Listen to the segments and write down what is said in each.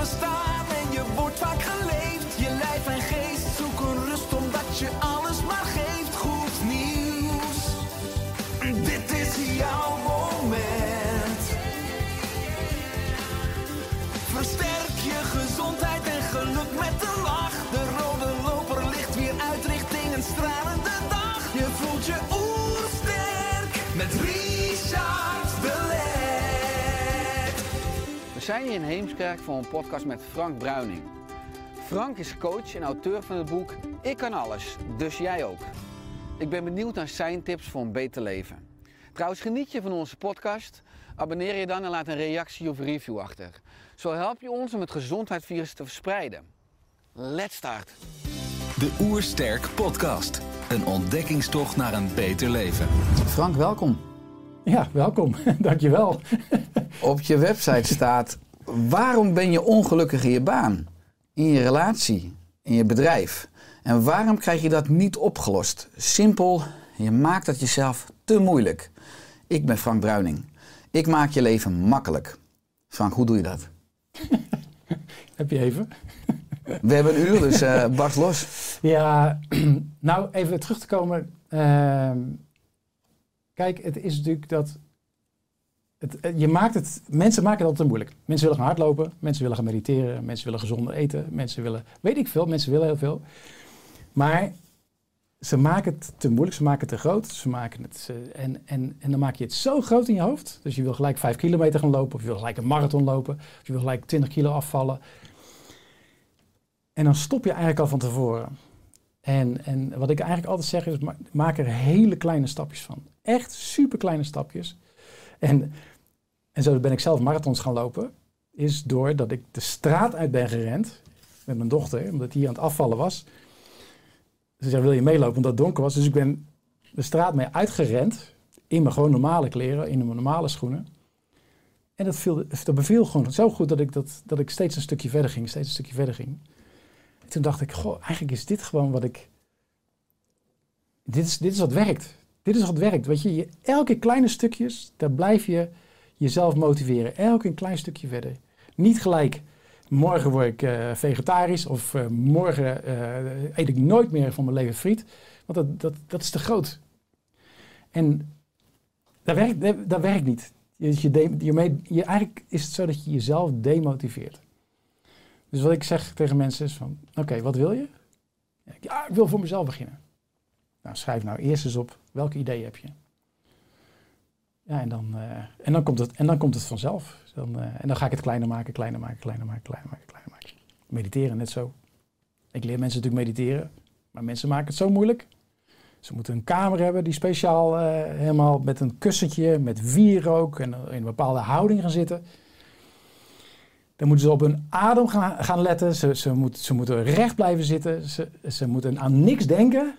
Je hebt zijn hier in Heemskerk voor een podcast met Frank Bruining. Frank is coach en auteur van het boek Ik kan alles, dus jij ook. Ik ben benieuwd naar zijn tips voor een beter leven. Trouwens, geniet je van onze podcast? Abonneer je dan en laat een reactie of review achter. Zo help je ons om het gezondheidsvirus te verspreiden. Let's start! De Oersterk Podcast. Een ontdekkingstocht naar een beter leven. Frank, welkom. Ja, welkom. Dankjewel. Op je website staat: waarom ben je ongelukkig in je baan, in je relatie, in je bedrijf? En waarom krijg je dat niet opgelost? Simpel, je maakt het jezelf te moeilijk. Ik ben Frank Bruining. Ik maak je leven makkelijk. Frank, hoe doe je dat? Heb je even? We hebben een uur, dus eh barst los. Ja, nou even terug te komen. Ehm, kijk, het is natuurlijk dat. Het, je maakt het, mensen maken het altijd moeilijk. Mensen willen gaan hardlopen, mensen willen gaan mediteren, mensen willen gezonder eten, mensen willen, weet ik veel, mensen willen heel veel. Maar ze maken het te moeilijk, ze maken het te groot. Ze maken het, eh, en, en, en dan maak je het zo groot in je hoofd. Dus je wil gelijk vijf kilometer gaan lopen, of je wil gelijk een marathon lopen, of je wil gelijk 20 kilo afvallen. En dan stop je eigenlijk al van tevoren. En, en wat ik eigenlijk altijd zeg is, ma- maak er hele kleine stapjes van. Echt super kleine stapjes. En, en zo ben ik zelf marathons gaan lopen. Is doordat ik de straat uit ben gerend met mijn dochter, omdat die aan het afvallen was. Ze zei, wil je meelopen omdat het donker was? Dus ik ben de straat mee uitgerend. In mijn gewoon normale kleren, in mijn normale schoenen. En dat, viel, beviel gewoon zo goed dat ik, dat, dat ik steeds een stukje verder ging, steeds een stukje verder ging. En toen dacht ik, goh, eigenlijk is dit gewoon wat ik... Dit is, dit is wat werkt. Dit is wat werkt. Weet je, elke kleine stukjes, daar blijf je jezelf motiveren. Elke klein stukje verder. Niet gelijk, morgen word ik eh, vegetarisch of eh, morgen eh, eet ik nooit meer van mijn leven friet. Want dat, dat, dat is te groot. En dat werkt, dat, werkt niet. Je, je, je, eigenlijk is het zo dat je jezelf demotiveert. Dus wat ik zeg tegen mensen is van, oké, wat wil je? Ja, ik wil voor mezelf beginnen. Nou, schrijf nou eerst eens op, welke ideeën heb je? Ja, en dan, eh, en dan, komt, het, en dan komt het vanzelf. Dan, eh, en dan ga ik het kleiner maken, kleiner maken, kleiner maken, kleiner maken, kleiner maken. Mediteren net zo. Ik leer mensen natuurlijk mediteren, maar mensen maken het zo moeilijk. Ze moeten een kamer hebben die speciaal eh, helemaal met een kussentje, met wierook en in een bepaalde houding gaan zitten. Dan moeten ze op hun adem gaan, gaan letten. Ze, ze, moet, ze moeten recht blijven zitten. Ze, ze moeten aan niks denken.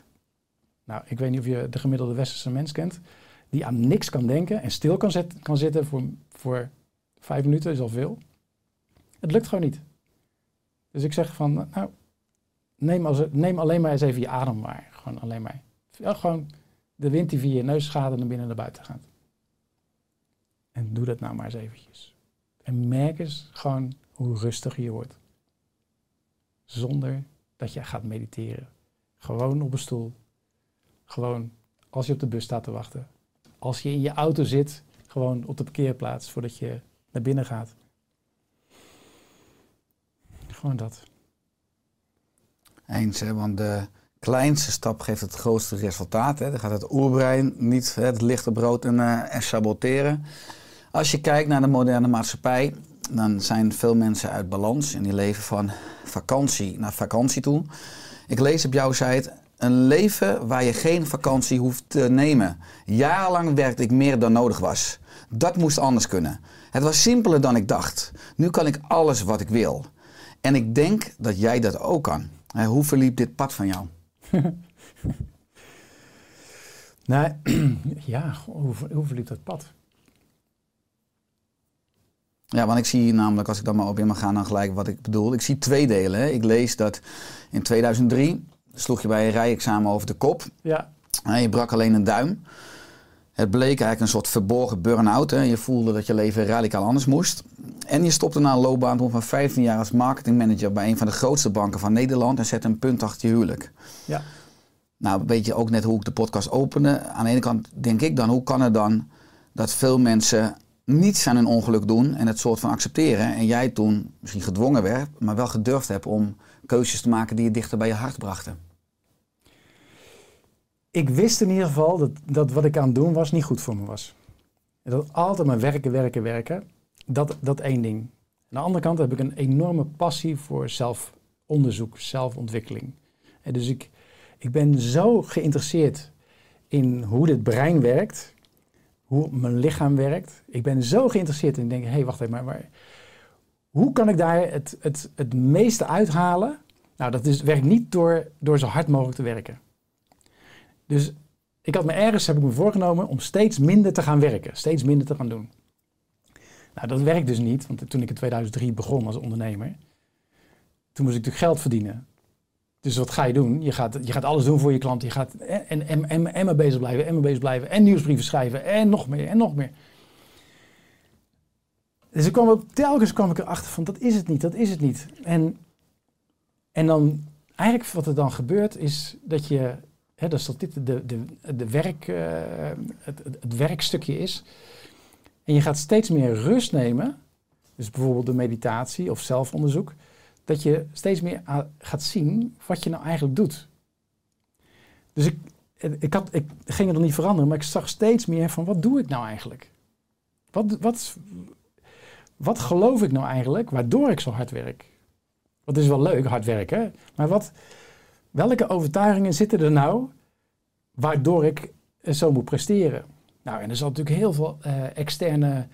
Nou, ik weet niet of je de gemiddelde westerse mens kent. Die aan niks kan denken en stil kan, zet, kan zitten voor, voor vijf minuten is al veel. Het lukt gewoon niet. Dus ik zeg van, nou, neem, als, neem alleen maar eens even je adem waar. Gewoon alleen maar. Gewoon de wind die via je neus gaat en naar binnen naar buiten gaat. En doe dat nou maar eens eventjes. En merk eens gewoon hoe rustig je wordt. Zonder dat je gaat mediteren. Gewoon op een stoel. Gewoon als je op de bus staat te wachten. Als je in je auto zit, gewoon op de parkeerplaats voordat je naar binnen gaat. Gewoon dat. Eens, hè, want de kleinste stap geeft het grootste resultaat. Hè. Dan gaat het oerbrein niet hè, het lichte brood en, eh, en saboteren. Als je kijkt naar de moderne maatschappij, dan zijn veel mensen uit balans en die leven van vakantie naar vakantie toe. Ik lees op jouw site, een leven waar je geen vakantie hoeft te nemen. Jarenlang werkte ik meer dan nodig was. Dat moest anders kunnen. Het was simpeler dan ik dacht. Nu kan ik alles wat ik wil. En ik denk dat jij dat ook kan. Hoe verliep dit pad van jou? Nou, ja, hoe, hoe verliep dat pad? Ja, want ik zie namelijk, als ik dan maar op in mag gaan, dan gelijk wat ik bedoel. Ik zie twee delen. Hè. Ik lees dat in 2003 sloeg je bij een rijexamen over de kop. Ja, Hè, Je brak alleen een duim. Het bleek eigenlijk een soort verborgen burn-out. hè. Je voelde dat je leven radicaal anders moest. En je stopte na een loopbaan van 15 jaar als marketingmanager bij een van de grootste banken van Nederland en zette een punt achter je huwelijk. ja. Nou, weet je ook net hoe ik de podcast opende. Aan de ene kant denk ik dan, hoe kan het dan dat veel mensen niets aan hun ongeluk doen en het soort van accepteren. En jij toen misschien gedwongen werd, maar wel gedurfd hebt om keuzes te maken die je dichter bij je hart brachten. Ik wist in ieder geval dat, dat wat ik aan het doen was niet goed voor me was. Dat altijd maar werken, werken, werken. Dat, dat één ding. Aan de andere kant heb ik een enorme passie voor zelfonderzoek, zelfontwikkeling. En dus ik, ik ben zo geïnteresseerd in hoe dit brein werkt, hoe mijn lichaam werkt. Ik ben zo geïnteresseerd in denk, hé, hey, wacht even, maar, maar hoe kan ik daar het, het, het meeste uithalen? Nou, dat is, werkt niet door, door zo hard mogelijk te werken. Dus ik had me ergens, heb ik me voorgenomen om steeds minder te gaan werken, steeds minder te gaan doen. Nou, dat werkt dus niet, want toen ik in 2003 begon als ondernemer, toen moest ik natuurlijk geld verdienen. Dus wat ga je doen? Je gaat, je gaat alles doen voor je klant. Je gaat en, en, en, en, bezig blijven, en maar bezig blijven, en nieuwsbrieven schrijven, en nog meer, en nog meer. Dus ik kwam telkens kwam ik erachter van, dat is het niet, dat is het niet. En, en dan, eigenlijk wat er dan gebeurt, is dat je, hè, dat is dat dit de, de, de werk, eh, het werkstukje is. En je gaat steeds meer rust nemen, dus bijvoorbeeld de meditatie of zelfonderzoek, dat je steeds meer gaat zien wat je nou eigenlijk doet. Dus ik, ik, had, ik ging het nog niet veranderen, maar ik zag steeds meer van wat doe ik nou eigenlijk? Wat, wat, wat geloof ik nou eigenlijk waardoor ik zo hard werk? Wat is wel leuk, hard werken, maar wat, welke overtuigingen zitten er nou waardoor ik zo moet presteren? Nou, en er zat natuurlijk heel veel eh, externe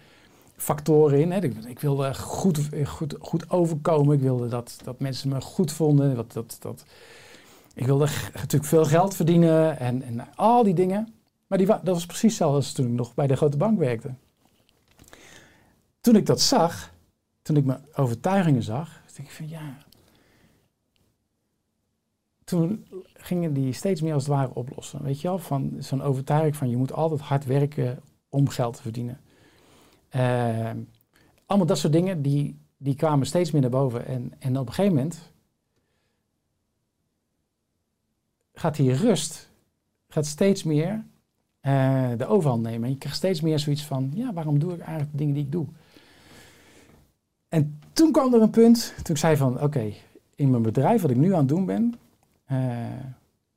factoren in. Hè. Ik, ik wilde goed, goed, goed overkomen. Ik wilde dat, dat mensen me goed vonden. Dat, dat, dat, ik wilde natuurlijk veel geld verdienen en, en al die dingen. Maar die, dat was precies hetzelfde als toen ik nog bij de grote bank werkte. Toen ik dat zag, toen ik mijn overtuigingen zag, dacht ik van ja. Toen gingen die steeds meer als het ware oplossen. Weet je wel, van zo'n overtuiging van je moet altijd hard werken om geld te verdienen. Eh, allemaal dat soort dingen, die, die kwamen steeds meer naar boven. En, en op een gegeven moment gaat die rust gaat steeds meer eh, de overhand nemen. En je krijgt steeds meer zoiets van, ja, waarom doe ik eigenlijk de dingen die ik doe? En toen kwam er een punt, toen ik zei van, oké, in mijn bedrijf, wat ik nu aan het doen ben, eh,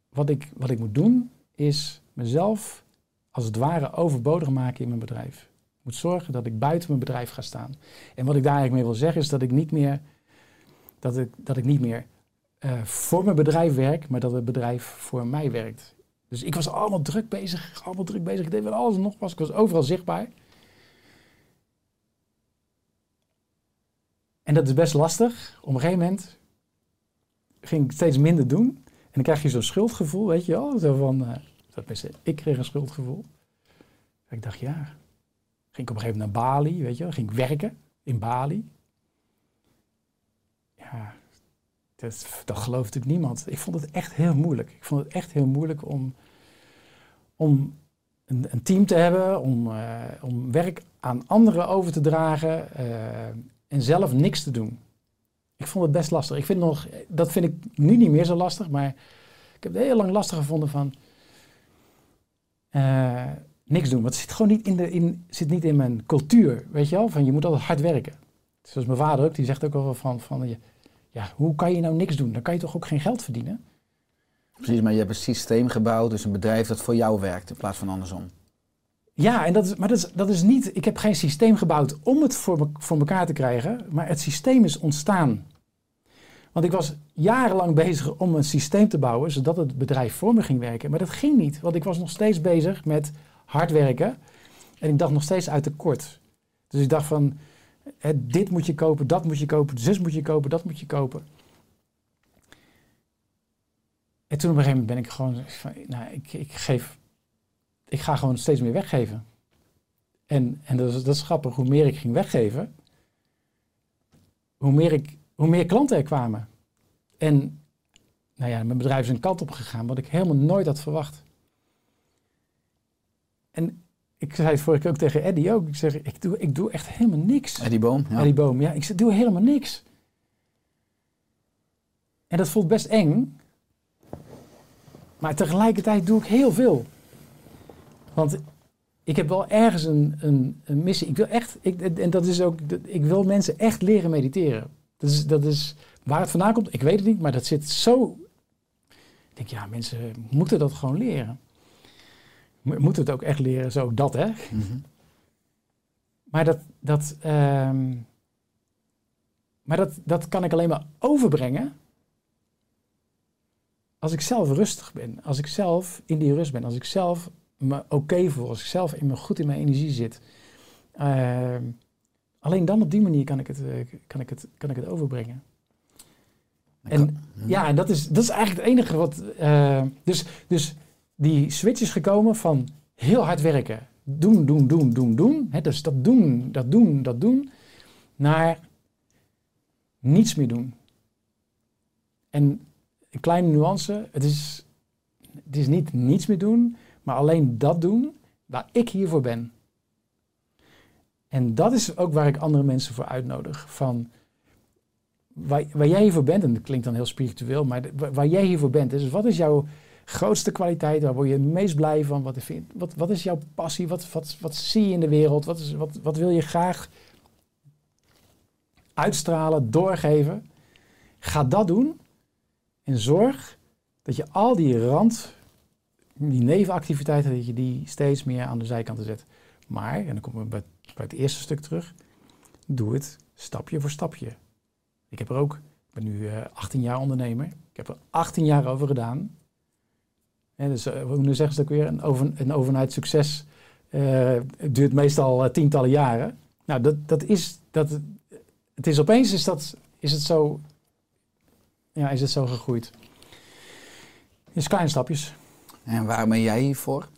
wat, ik, wat ik moet doen, is mezelf als het ware overbodig maken in mijn bedrijf. Zorgen dat ik buiten mijn bedrijf ga staan. En wat ik daar eigenlijk mee wil zeggen is dat ik niet meer, dat ik, dat ik niet meer eh, voor mijn bedrijf werk, maar dat het bedrijf voor mij werkt. Dus ik was allemaal druk bezig, allemaal druk bezig. Ik deed van alles en nog was. Ik was overal zichtbaar. En dat is best lastig. Op een gegeven moment ging ik steeds minder doen. En dan krijg je zo'n schuldgevoel, weet je wel. Zo van, eh, dat ik kreeg een schuldgevoel. Ik dacht, ja. Ging ik op een gegeven moment naar Bali, weet je. Ging ik werken in Bali. Ja, dat, dat gelooft natuurlijk niemand. Ik vond het echt heel moeilijk. Ik vond het echt heel moeilijk om, om een, een team te hebben, om, eh, om werk aan anderen over te dragen eh, en zelf niks te doen. Ik vond het best lastig. Ik vind nog, dat vind ik nu niet meer zo lastig, maar ik heb het heel lang lastig gevonden van eh, niks doen. Want het zit gewoon niet in, de, in, zit niet in mijn cultuur, weet je wel? Van je moet altijd hard werken. Zoals mijn vader ook, die zegt ook wel van, van je, ja, hoe kan je nou niks doen? Dan kan je toch ook geen geld verdienen? Precies, maar je hebt een systeem gebouwd, dus een bedrijf dat voor jou werkt in plaats van andersom. Ja, en dat is, maar dat is, dat is niet. Ik heb geen systeem gebouwd om het voor, me- voor elkaar te krijgen, maar het systeem is ontstaan. Want ik was jarenlang bezig om een systeem te bouwen zodat het bedrijf voor me ging werken. Maar dat ging niet, want ik was nog steeds bezig met hard werken. En ik dacht nog steeds uit tekort. Dus ik dacht van, eh, dit moet je kopen, dat moet je kopen, zus moet je kopen, dat moet je kopen. En toen op een gegeven moment ben ik gewoon nou, ik, ik geef, ik ga gewoon steeds meer weggeven. En, en dat, is, dat is grappig, hoe meer ik ging weggeven, hoe meer, ik, hoe meer klanten er kwamen. En nou ja, mijn bedrijf is een kant op gegaan wat ik helemaal nooit had verwacht. En ik zei het vorige keer ook tegen Eddie ook. Ik zeg, ik doe, ik doe echt helemaal niks. Eddie Boom. Ja. Eddie Boom, ja. Ik zeg, doe helemaal niks. En dat voelt best eng. Maar tegelijkertijd doe ik heel veel. Want ik heb wel ergens een, een, een missie. Ik wil echt, ik, en dat is ook, ik wil mensen echt leren mediteren. Dat is, dat is waar het vandaan komt, ik weet het niet, maar dat zit zo. Ik denk, ja, mensen moeten dat gewoon leren. Mo- Moeten het ook echt leren, zo dat hè. Mhm. Maar dat, dat, ehm, maar dat, dat kan ik alleen maar overbrengen als ik zelf rustig ben. Als ik zelf in die rust ben. Als ik zelf me oké voel. Als ik zelf in me, goed in mijn energie zit. Ehm, alleen dan op die manier kan ik het, eh, kan ik het, kan ik het overbrengen. En ja, en dat is, dat is eigenlijk het enige wat. eh, dus, dus die switch is gekomen van heel hard werken. Doen, doen, doen, doen, doen. Hè, dus dat doen, dat doen, dat doen. Naar niets meer doen. En een kleine nuance. Het is, het is niet niets meer doen, maar alleen dat doen waar ik hiervoor ben. En dat is ook waar ik andere mensen voor uitnodig. Van waar, waar jij hiervoor bent, en dat klinkt dan heel spiritueel, maar waar, jij hiervoor bent, is wat is jouw grootste kwaliteit? Waar word je het meest blij van? Wat, wat, wat is jouw passie? Wat, wat, wat zie je in de wereld? Wat, is, wat, wat wil je graag uitstralen, doorgeven? Ga dat doen en zorg dat je al die rand, die nevenactiviteiten, dat je die steeds meer aan de zijkanten zet. Maar, en dan komen we bij, het eerste stuk terug, doe het stapje voor stapje. Ik heb er ook, ik ben nu eh 18 jaar ondernemer, ik heb er 18 jaar over gedaan. Hè, dus eh, hoe zeggen ze ook weer, een, over, een overnight succes eh, duurt meestal eh, tientallen jaren. Nou, dat, dat is, dat, het is opeens is, dat, is het zo, ja, is het zo gegroeid. Dus kleine stapjes. En waar ben jij hiervoor?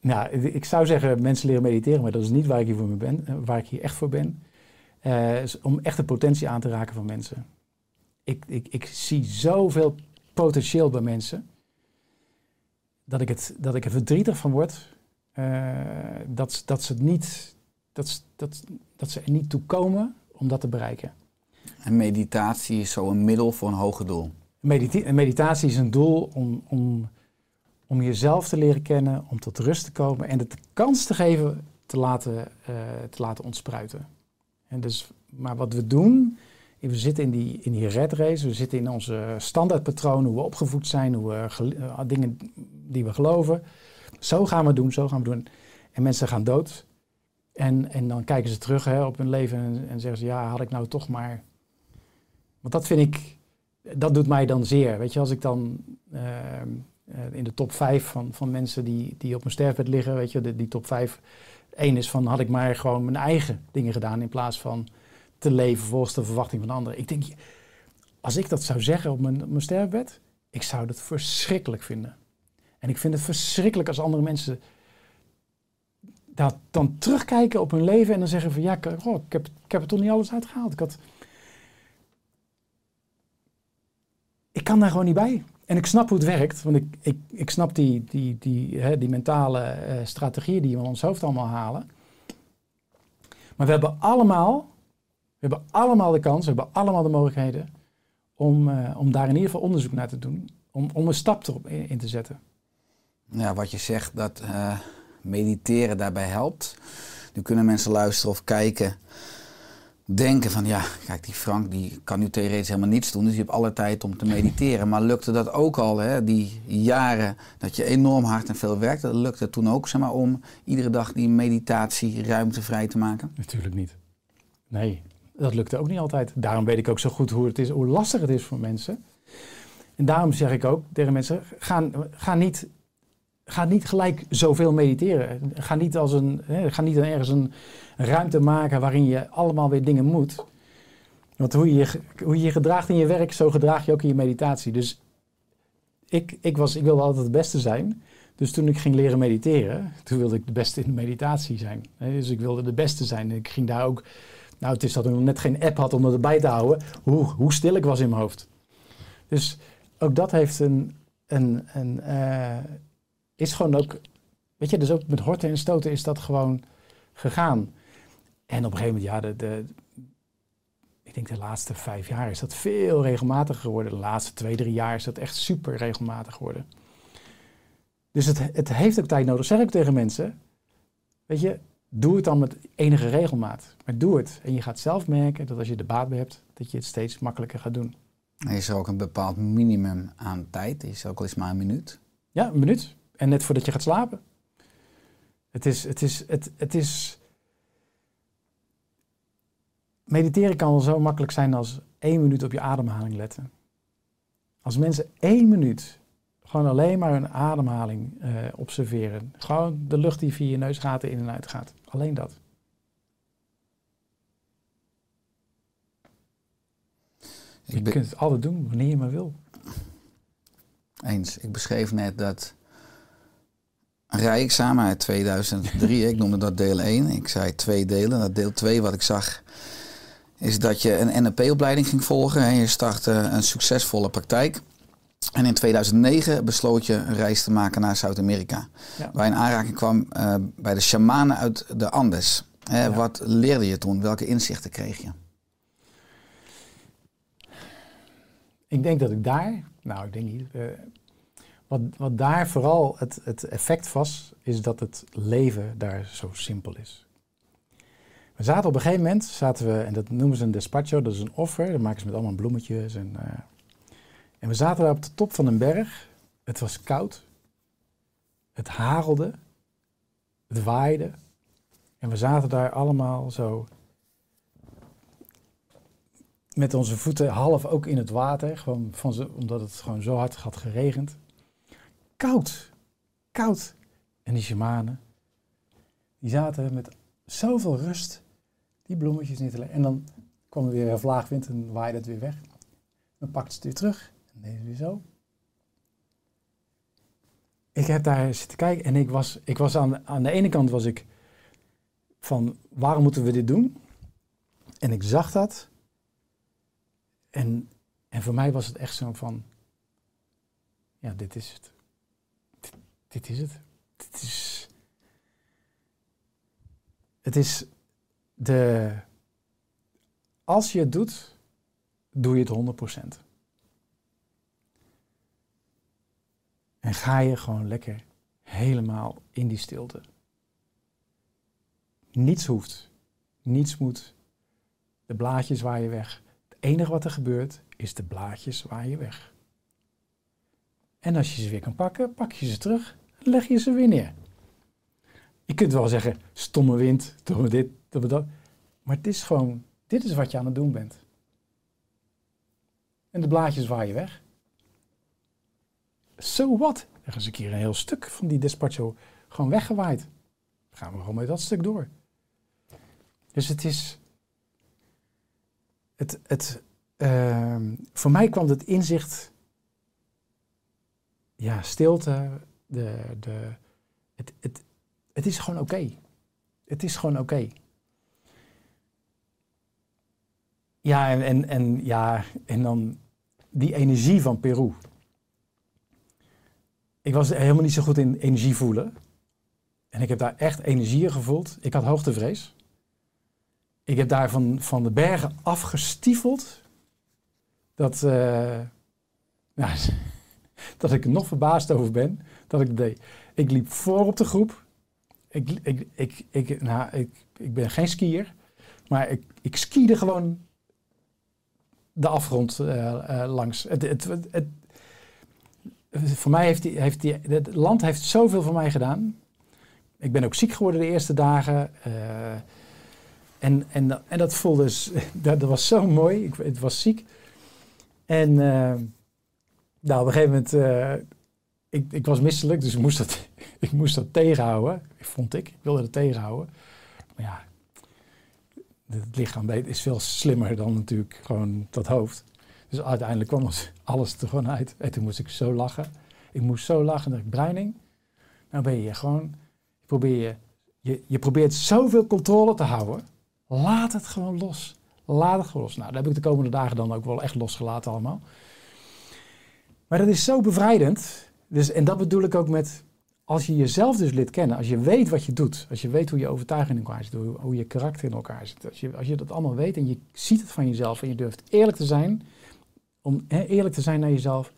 Nou, ik zou zeggen mensen leren mediteren, maar dat is niet waar ik hier, voor ben, waar ik hier echt voor ben. Is om echt de potentie aan te raken van mensen. Ik, ik, ik zie zoveel potentieel bij mensen dat ik, het, dat ik er verdrietig van word eh, dat, dat, ze het niet, dat, dat, dat ze er niet toe komen om dat te bereiken. En meditatie is zo een middel voor een hoger doel. Medita- meditatie is een doel om, om, om jezelf te leren kennen, om tot rust te komen en het de kans te geven te laten, eh, te laten ontspruiten. En dus, maar wat we doen, we zitten in die, in die red race, we zitten in onze standaardpatronen, hoe we opgevoed zijn, hoe eh, dingen die we geloven. Zo gaan we doen, zo gaan we doen. En mensen gaan dood. En, en dan kijken ze terug hè, op hun leven en, en zeggen ze, ja, had ik nou toch maar... Want dat vind ik, dat doet mij dan zeer. Weet je, als ik dan eh, eh, in de top 5 van, van mensen die, die op mijn sterfbed liggen, weet je, die top 5, één is van had ik maar gewoon mijn eigen dingen gedaan in plaats van te leven volgens de verwachting van anderen. Ik denk, als ik dat zou zeggen op mijn, sterfbed, ik zou dat verschrikkelijk vinden. En ik vind het verschrikkelijk als andere mensen dat dan terugkijken op hun leven en dan zeggen van ja, ik- ik, heb, ik heb er toch niet alles uitgehaald. Ik had, ik kan daar gewoon niet bij. En ik snap hoe het werkt, want ik, ik, ik snap die, die, die, hè, die mentale eh, strategieën die we in ons hoofd allemaal halen. Maar we hebben allemaal, we hebben allemaal de kans, we hebben allemaal de mogelijkheden om, eh, om daar in ieder geval onderzoek naar te doen. Om, om een stap erop in, in te zetten. Ja, wat je zegt, dat eh, mediteren daarbij helpt. Nu kunnen mensen luisteren of kijken, denken van ja, kijk die Frank die kan nu theoretisch helemaal niets doen, dus je hebt alle tijd om te mediteren. Maar lukte dat ook al, hè? die jaren dat je enorm hard en veel werkte, lukte het toen ook zeg maar, om iedere dag die meditatie ruimte vrij te maken? Natuurlijk niet. Nee, Dat lukte ook niet altijd. Daarom weet ik ook zo goed hoe, het is, hoe lastig het is voor mensen. En daarom zeg ik ook tegen mensen, ga, ga, niet, ga niet gelijk zoveel mediteren. Ga niet, als een, hè, ga niet ergens een ruimte maken waarin je allemaal weer dingen moet. Want hoe je, hoe je je gedraagt in je werk, zo gedraag je ook in je meditatie. Dus ik, ik, was, ik wilde altijd het beste zijn. Dus toen ik ging leren mediteren, toen wilde ik de beste in de meditatie zijn. Dus ik wilde de beste zijn. Ik ging daar ook, nou het is dat ik nog net geen app had om dat erbij te houden, hoe, hoe stil ik was in mijn hoofd. Dus ook dat heeft een, een, een eh, is gewoon ook, weet je, dus ook met horten en stoten is dat gewoon gegaan. En op een gegeven moment, ja, de, de, ik denk de laatste vijf jaar is dat veel regelmatiger geworden. De laatste twee, drie jaar is dat echt super regelmatig geworden. Dus het, het heeft ook tijd nodig. Zeg ik tegen mensen, weet je, doe het dan met enige regelmaat. Maar doe het. En je gaat zelf merken dat als je er baat bij hebt, dat je het steeds makkelijker gaat doen. Er is ook een bepaald minimum aan tijd. Is ook al eens maar een minuut. Ja, een minuut. En net voordat je gaat slapen. Het is, het is, het, het is... Mediteren kan wel zo makkelijk zijn als één minuut op je ademhaling letten. Als mensen één minuut gewoon alleen maar hun ademhaling eh, observeren. Gewoon de lucht die via je neusgaten in en uit gaat. Alleen dat. Ik Je kunt het altijd doen wanneer je maar wil. Eens. Ik beschreef net dat rijexamen uit 2003, ik noemde dat deel 1. Ik zei twee delen. Dat deel 2 wat ik zag is dat je een NLP-opleiding ging volgen en je startte een succesvolle praktijk. En in 2009 besloot je een reis te maken naar Zuid-Amerika. Ja. Waar je in aanraking kwam eh, bij de shamanen uit de Andes. Hè, Ja. Wat leerde je toen? Welke inzichten kreeg je? Ik denk dat ik daar, nou ik denk niet, eh, wat, wat daar vooral het, het effect was, is dat het leven daar zo simpel is. We zaten op een gegeven moment, zaten we, en dat noemen ze een despacho, dat is een offer, dat maken ze met allemaal bloemetjes. En, eh, en we zaten daar op de top van een berg, het was koud, het hagelde, het waaide. En we zaten daar allemaal zo met onze voeten half ook in het water, gewoon van omdat het gewoon zo hard had geregend. Koud, koud. En die shamanen, die zaten met zoveel rust die bloemetjes neer te leggen. En dan kwam er weer een vlaagwind en waaide het weer weg. Dan pakte ze het weer terug het weer zo. Ik heb daar zitten kijken en ik was, ik was aan, aan de ene kant was ik van waarom moeten we dit doen? En ik zag dat. En, en voor mij was het echt zo van, ja, dit is het. Dit, dit is het. Dit is, het is de, als je het doet, doe je het 100%. En ga je gewoon lekker helemaal in die stilte. Niets hoeft, niets moet. De blaadjes waaien weg. Het enige wat er gebeurt is de blaadjes waaien weg. En als je ze weer kan pakken, pak je ze terug en leg je ze weer neer. Je kunt wel zeggen, stomme wind, stomme dit, stomme dat. Maar het is gewoon, dit is wat je aan het doen bent. En de blaadjes waaien weg. So what? Er is een keer een heel stuk van die despacho gewoon weggewaaid. Dan gaan we gewoon met dat stuk door. Dus het is. Het, het, ehm, voor mij kwam het inzicht. Ja, stilte. De, de, het, het, het is gewoon oké. Het is gewoon oké. Ja, en, en, en, ja, en dan die energie van Peru. Ik was helemaal niet zo goed in energie voelen. En ik heb daar echt energieën gevoeld. Ik had hoogtevrees. Ik heb daar van, van de bergen afgestiefeld. Dat, eh, nou, dat ik er nog verbaasd over ben dat ik deed. Ik liep voor op de groep. Ik, ik, ik, ik, nou, ik, ik ben geen skier. Maar ik, ik skiede gewoon de afgrond eh, eh, langs. Het, het, het- voor mij heeft, die, heeft die, het land heeft zoveel voor mij gedaan. Ik ben ook ziek geworden de eerste dagen. Eh, En, en, en dat voelde, s- dat, dat was zo mooi. Ik, het was ziek. En eh, nou, op een gegeven moment, eh, ik, ik was misselijk, dus ik moest, dat, ik moest dat tegenhouden. Vond ik. Ik wilde het tegenhouden. Maar ja, het lichaam is veel slimmer dan natuurlijk gewoon dat hoofd. Dus uiteindelijk kwam alles er gewoon uit. En toen moest ik zo lachen. Ik moest zo lachen dat ik Bruining. Nou ben je gewoon, je, probeer je, je, probeert zoveel controle te houden. Laat het gewoon los. Laat het gewoon los. Nou, dat heb ik de komende dagen dan ook wel echt losgelaten allemaal. Maar dat is zo bevrijdend. Dus, en dat bedoel ik ook met, als je jezelf dus leert kennen, als je weet wat je doet, als je weet hoe je overtuiging in elkaar zit, hoe, hoe je karakter in elkaar zit, als je, als je dat allemaal weet en je ziet het van jezelf en je durft eerlijk te zijn, om eerlijk te zijn naar jezelf,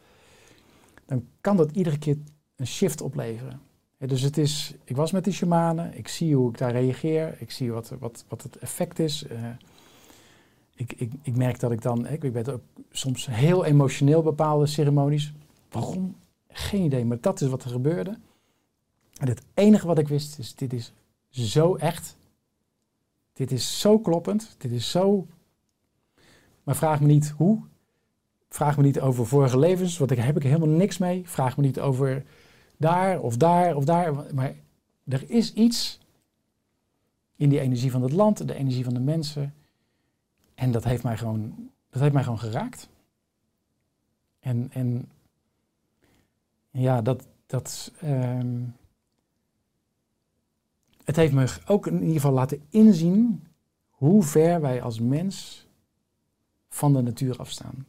dan kan dat iedere keer een shift opleveren. Dus het is, ik was met die shamanen, ik zie hoe ik daar reageer, ik zie wat, wat, wat het effect is. eh, ik, ik, ik merk dat ik dan, hè, ik ben ook soms heel emotioneel bepaalde ceremonies. Waarom? Geen idee, maar dat is wat er gebeurde. En het enige wat ik wist is, dit is zo echt. Dit is zo kloppend. Dit is zo... Maar vraag me niet hoe. Vraag me niet over vorige levens, want daar heb ik helemaal niks mee. Vraag me niet over daar of daar of daar. Maar er is iets in die energie van het land, de energie van de mensen. En dat heeft mij gewoon, dat heeft mij gewoon geraakt. En, en ja, dat, dat, ehm, het heeft me ook in ieder geval laten inzien hoe ver wij als mens van de natuur afstaan.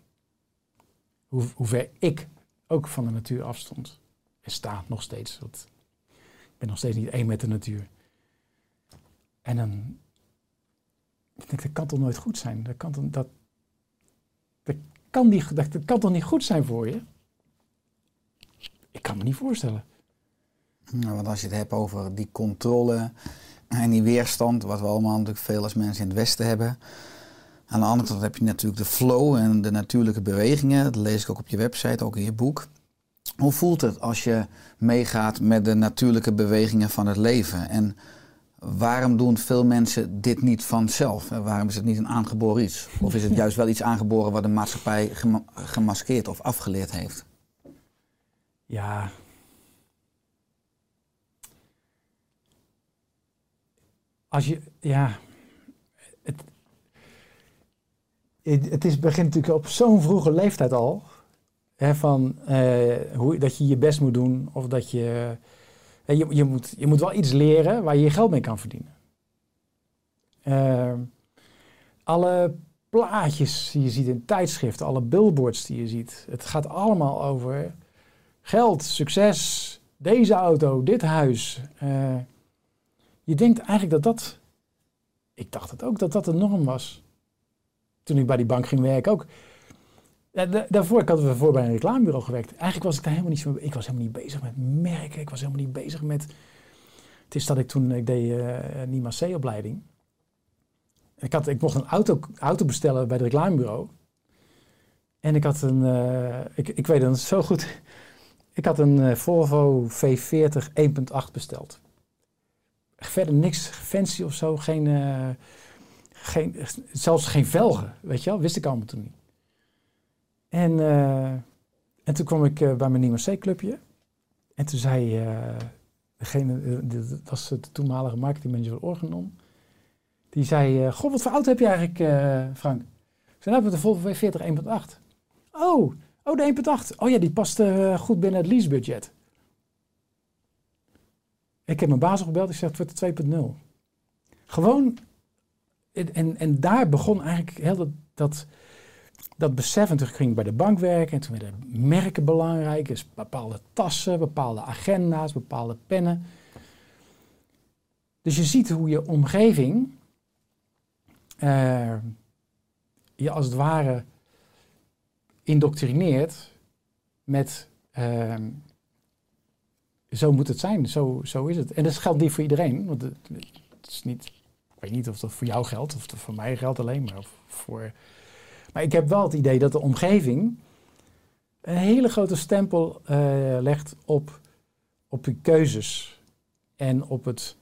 Hoe, hoe ver ik ook van de natuur afstond. En sta nog steeds. Ik ben nog steeds niet één met de natuur. En dan ik denk, dat kan toch nooit goed zijn? Dat kan, dat, dat, kan dat kan toch niet goed zijn voor je? Ik kan me niet voorstellen. Nou, want als je het hebt over die controle en die weerstand, wat we allemaal natuurlijk veel als mensen in het Westen hebben. Aan de andere kant heb je natuurlijk de flow en de natuurlijke bewegingen. Dat lees ik ook op je website, ook in je boek. Hoe voelt het als je meegaat met de natuurlijke bewegingen van het leven? En waarom doen veel mensen dit niet vanzelf? En waarom is het niet een aangeboren iets? Of is het juist wel iets aangeboren wat de maatschappij gema- gemaskeerd of afgeleerd heeft? Ja. Als je, ja. Het, het, is, begint natuurlijk op zo'n vroege leeftijd al. Hè, van, eh, hoe, dat je je best moet doen. Of dat je, je, je, moet, je moet wel iets leren waar je je geld mee kan verdienen. Eh, alle plaatjes die je ziet in tijdschriften, alle billboards die je ziet. Het gaat allemaal over geld, succes, deze auto, dit huis. Eh, je denkt eigenlijk dat dat. Ik dacht het ook dat dat de norm was. Toen ik bij die bank ging werken ook. Daarvoor, ik had ervoor bij een reclamebureau gewerkt. Eigenlijk was ik daar helemaal niet zo. Ik was helemaal niet bezig met merken. Ik was helemaal niet bezig met. Het is dat ik toen ik deed eh een IMAC-opleiding. Ik, had, ik mocht een auto, auto bestellen bij het reclamebureau. En ik had een. eh, ik, ik weet het zo goed. Ik had een eh, Volvo V40 1.8 besteld. Verder niks fancy of zo. Geen, geen, zelfs geen velgen, weet je wel. Wist ik allemaal toen niet. En, eh, en toen kwam ik eh, bij mijn nieuwe C-clubje. En toen zei eh, degene, dat was de toenmalige marketingmanager van Organon. Die zei, goh, wat voor auto heb je eigenlijk, Frank? Ik zei, nou, heb de Volvo V40 1.8. Oh, Oh, de 1.8. Oh ja, die past goed binnen het leasebudget. Ik heb mijn baas opgebeld. Ik zeg, het wordt de 2.0. Gewoon, en, en, daar begon eigenlijk heel dat, dat, dat besef. En toen ik bij de bank werken. En toen werden merken belangrijk. Dus bepaalde tassen, bepaalde agenda's, bepaalde pennen. Dus je ziet hoe je omgeving eh, je als het ware indoctrineert met ehm, zo moet het zijn, zo, zo is het. En dat geldt niet voor iedereen, want het is niet, ik weet niet of dat voor jou geldt of dat voor mij geldt alleen, maar voor. Maar ik heb wel het idee dat de omgeving een hele grote stempel eh, legt op, op je keuzes en op het,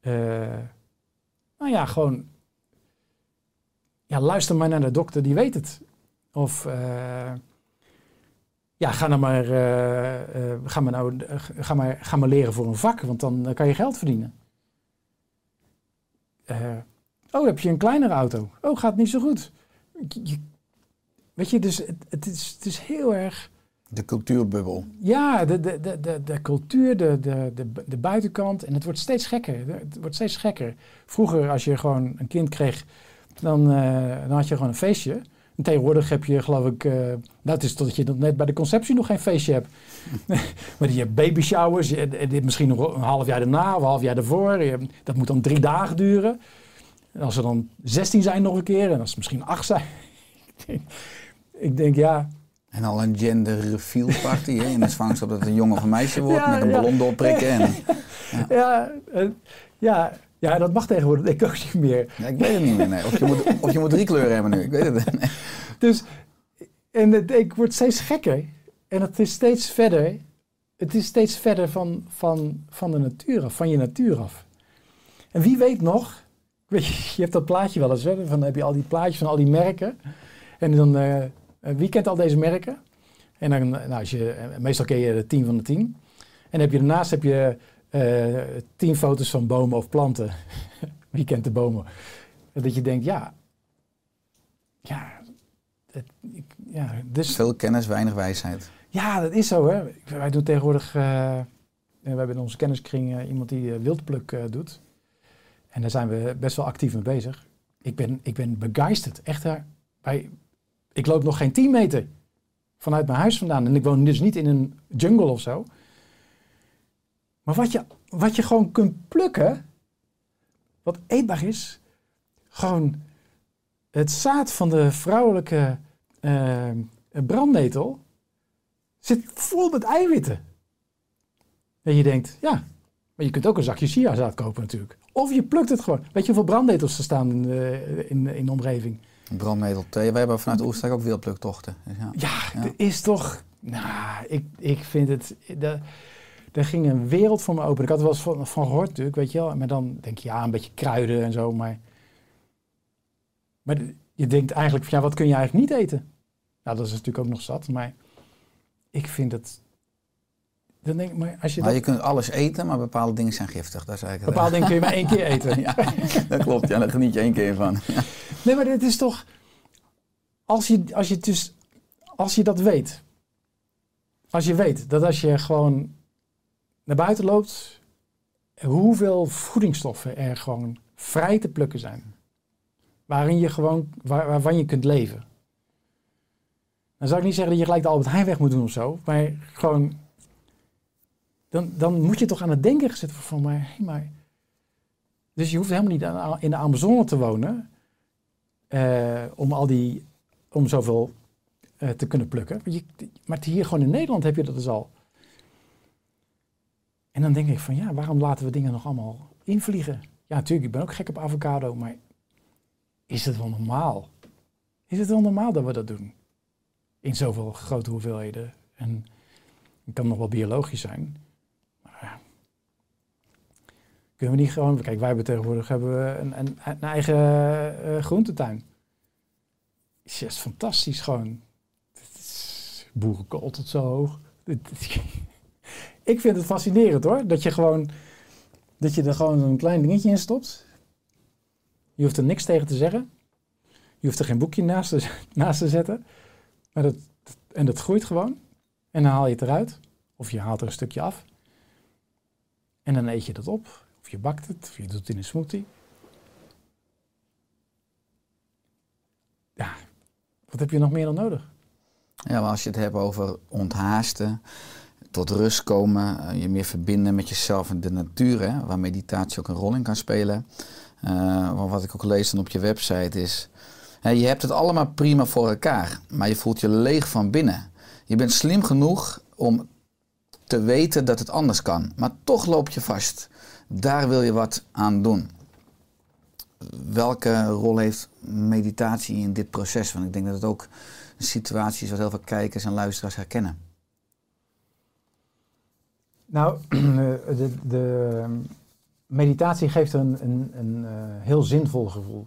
eh, Nou ja, gewoon. Ja, luister maar naar de dokter, die weet het. Of. eh, ja, ga, nou maar, ga, maar nou, ga, maar, ga maar leren voor een vak, want dan kan je geld verdienen. Eh, oh, heb je een kleinere auto? Oh, gaat niet zo goed. Je- weet je, dus het, het, is, het is heel erg. De cultuurbubbel. Ja, de, de, de, de, de cultuur, de, de, de, de buitenkant. En het wordt steeds gekker. Het wordt steeds gekker. Vroeger, als je gewoon een kind kreeg, dan, eh, dan had je gewoon een feestje. En tegenwoordig heb je, geloof ik, eh het is totdat je nog net bij de conceptie nog geen feestje hebt. maar je hebt baby showers, je, en dit misschien nog een half jaar daarna of een half jaar daarvoor. Je- dat moet dan drie dagen duren. En als er dan 16 zijn nog een keer, en als er misschien acht zijn. ik, denk, ik denk, ja, En al een gender reveal party hè, in de zwangerschap dat het een jongen of een meisje wordt Ja, met een ja. ballon doorprikken. En, Ja, eh, ja, ja, dat mag tegenwoordig denk ik ook niet meer. ja, ik weet het niet meer. Nee. Of, je moet, of je moet drie kleuren hebben nu. Ik weet het niet. Dus, en het, ik word steeds gekker. En het is steeds verder. Het is steeds verder van, van, van de natuur af, van je natuur af. En wie weet nog, weet je, je hebt dat plaatje wel eens, hè, van, dan heb je al die plaatjes van al die merken. En dan, eh, wie kent al deze merken? En dan, nou, als je, meestal ken je de 10 van de 10. En dan heb je daarnaast heb je eh 10 foto's van bomen of planten. wie kent de bomen? Dat je denkt, ja, ja, het, ja, dus Veel kennis, weinig wijsheid. ja, dat is zo. Hè. Wij doen tegenwoordig, eh, we hebben in onze kenniskring eh, iemand die wildpluk doet. En daar zijn we best wel actief mee bezig. Ik ben, ik ben begeisterd. Echt, hè. Wij, ik loop nog geen 10 meter vanuit mijn huis vandaan. En ik woon dus niet in een jungle of zo. Maar wat je, wat je gewoon kunt plukken, wat eetbaar is, gewoon het zaad van de vrouwelijke eh, brandnetel zit vol met eiwitten. En je denkt, ja, maar je kunt ook een zakje chiazaad kopen natuurlijk. Of je plukt het gewoon. Weet je hoeveel brandnetels er staan in, de- in, in de omgeving? Brandnetel thee. Wij hebben vanuit Oersterk ook wildpluktochten. Dus ja. Ja, Ja. er is toch... Nou, ik, ik vind het... de- er ging een wereld voor me open. Ik had er wel eens van, van gehoord natuurlijk, weet je wel. Maar dan denk je, ja, een beetje kruiden en zo. Maar, maar je denkt eigenlijk, van, ja, wat kun je eigenlijk niet eten? Nou, dat is natuurlijk ook nog zat. Maar ik vind het... Dan denk ik, maar als je Maar dat... je kunt alles eten, maar bepaalde dingen zijn giftig. Dat is eigenlijk Bepaalde dingen kun je maar één keer eten. Ja, dat klopt. Ja, daar geniet je één keer van. Nee, maar het is toch. Als je, als je dus. Als je dat weet. Als je weet dat als je gewoon naar buiten loopt. hoeveel voedingsstoffen er gewoon vrij te plukken zijn. Waarin je gewoon. Waar, waarvan je kunt leven. Dan zou ik niet zeggen dat je gelijk de Albert Heijn weg moet doen of zo. Maar gewoon. Dan, dan moet je toch aan het denken gezet van. Maar, hé, maar. Dus je hoeft helemaal niet in de Amazone te wonen. eh, om al die. om zoveel eh, te kunnen plukken. Je, maar hier gewoon in Nederland heb je dat dus al. En dan denk ik van ja, waarom laten we dingen nog allemaal invliegen? Ja, natuurlijk, ik ben ook gek op avocado, maar is het wel normaal? Is het wel normaal dat we dat doen? In zoveel grote hoeveelheden. En het kan nog wel biologisch zijn. Maar ja. Kunnen we niet gewoon... Kijk, wij hebben tegenwoordig hebben we een, een, eigen eh, groentetuin. Is fantastisch gewoon. Boerenkool tot zo hoog. Ik vind het fascinerend hoor. Dat je gewoon... Dat je er gewoon een klein dingetje in stopt. Je hoeft er niks tegen te zeggen. Je hoeft er geen boekje naast te, naast te zetten. Maar dat, en dat groeit gewoon. En dan haal je het eruit. Of je haalt er een stukje af. En dan eet je dat op. Of je bakt het. Of je doet het in een smoothie. Ja, wat heb je nog meer dan nodig? Ja, maar als je het hebt over onthaasten, tot rust komen, eh, je meer verbinden met jezelf en de natuur, waar meditatie ook een rol in kan spelen. Eh, wat ik ook lees dan op je website is, hè, je hebt het allemaal prima voor elkaar, maar je voelt je leeg van binnen. Je bent slim genoeg om te weten dat het anders kan, maar toch loop je vast. Daar wil je wat aan doen. Welke rol heeft meditatie in dit proces? Want ik denk dat het ook een situatie is wat heel veel kijkers en luisteraars herkennen. Nou, de, de, meditatie geeft een, een, een eh, heel zinvol gevoel.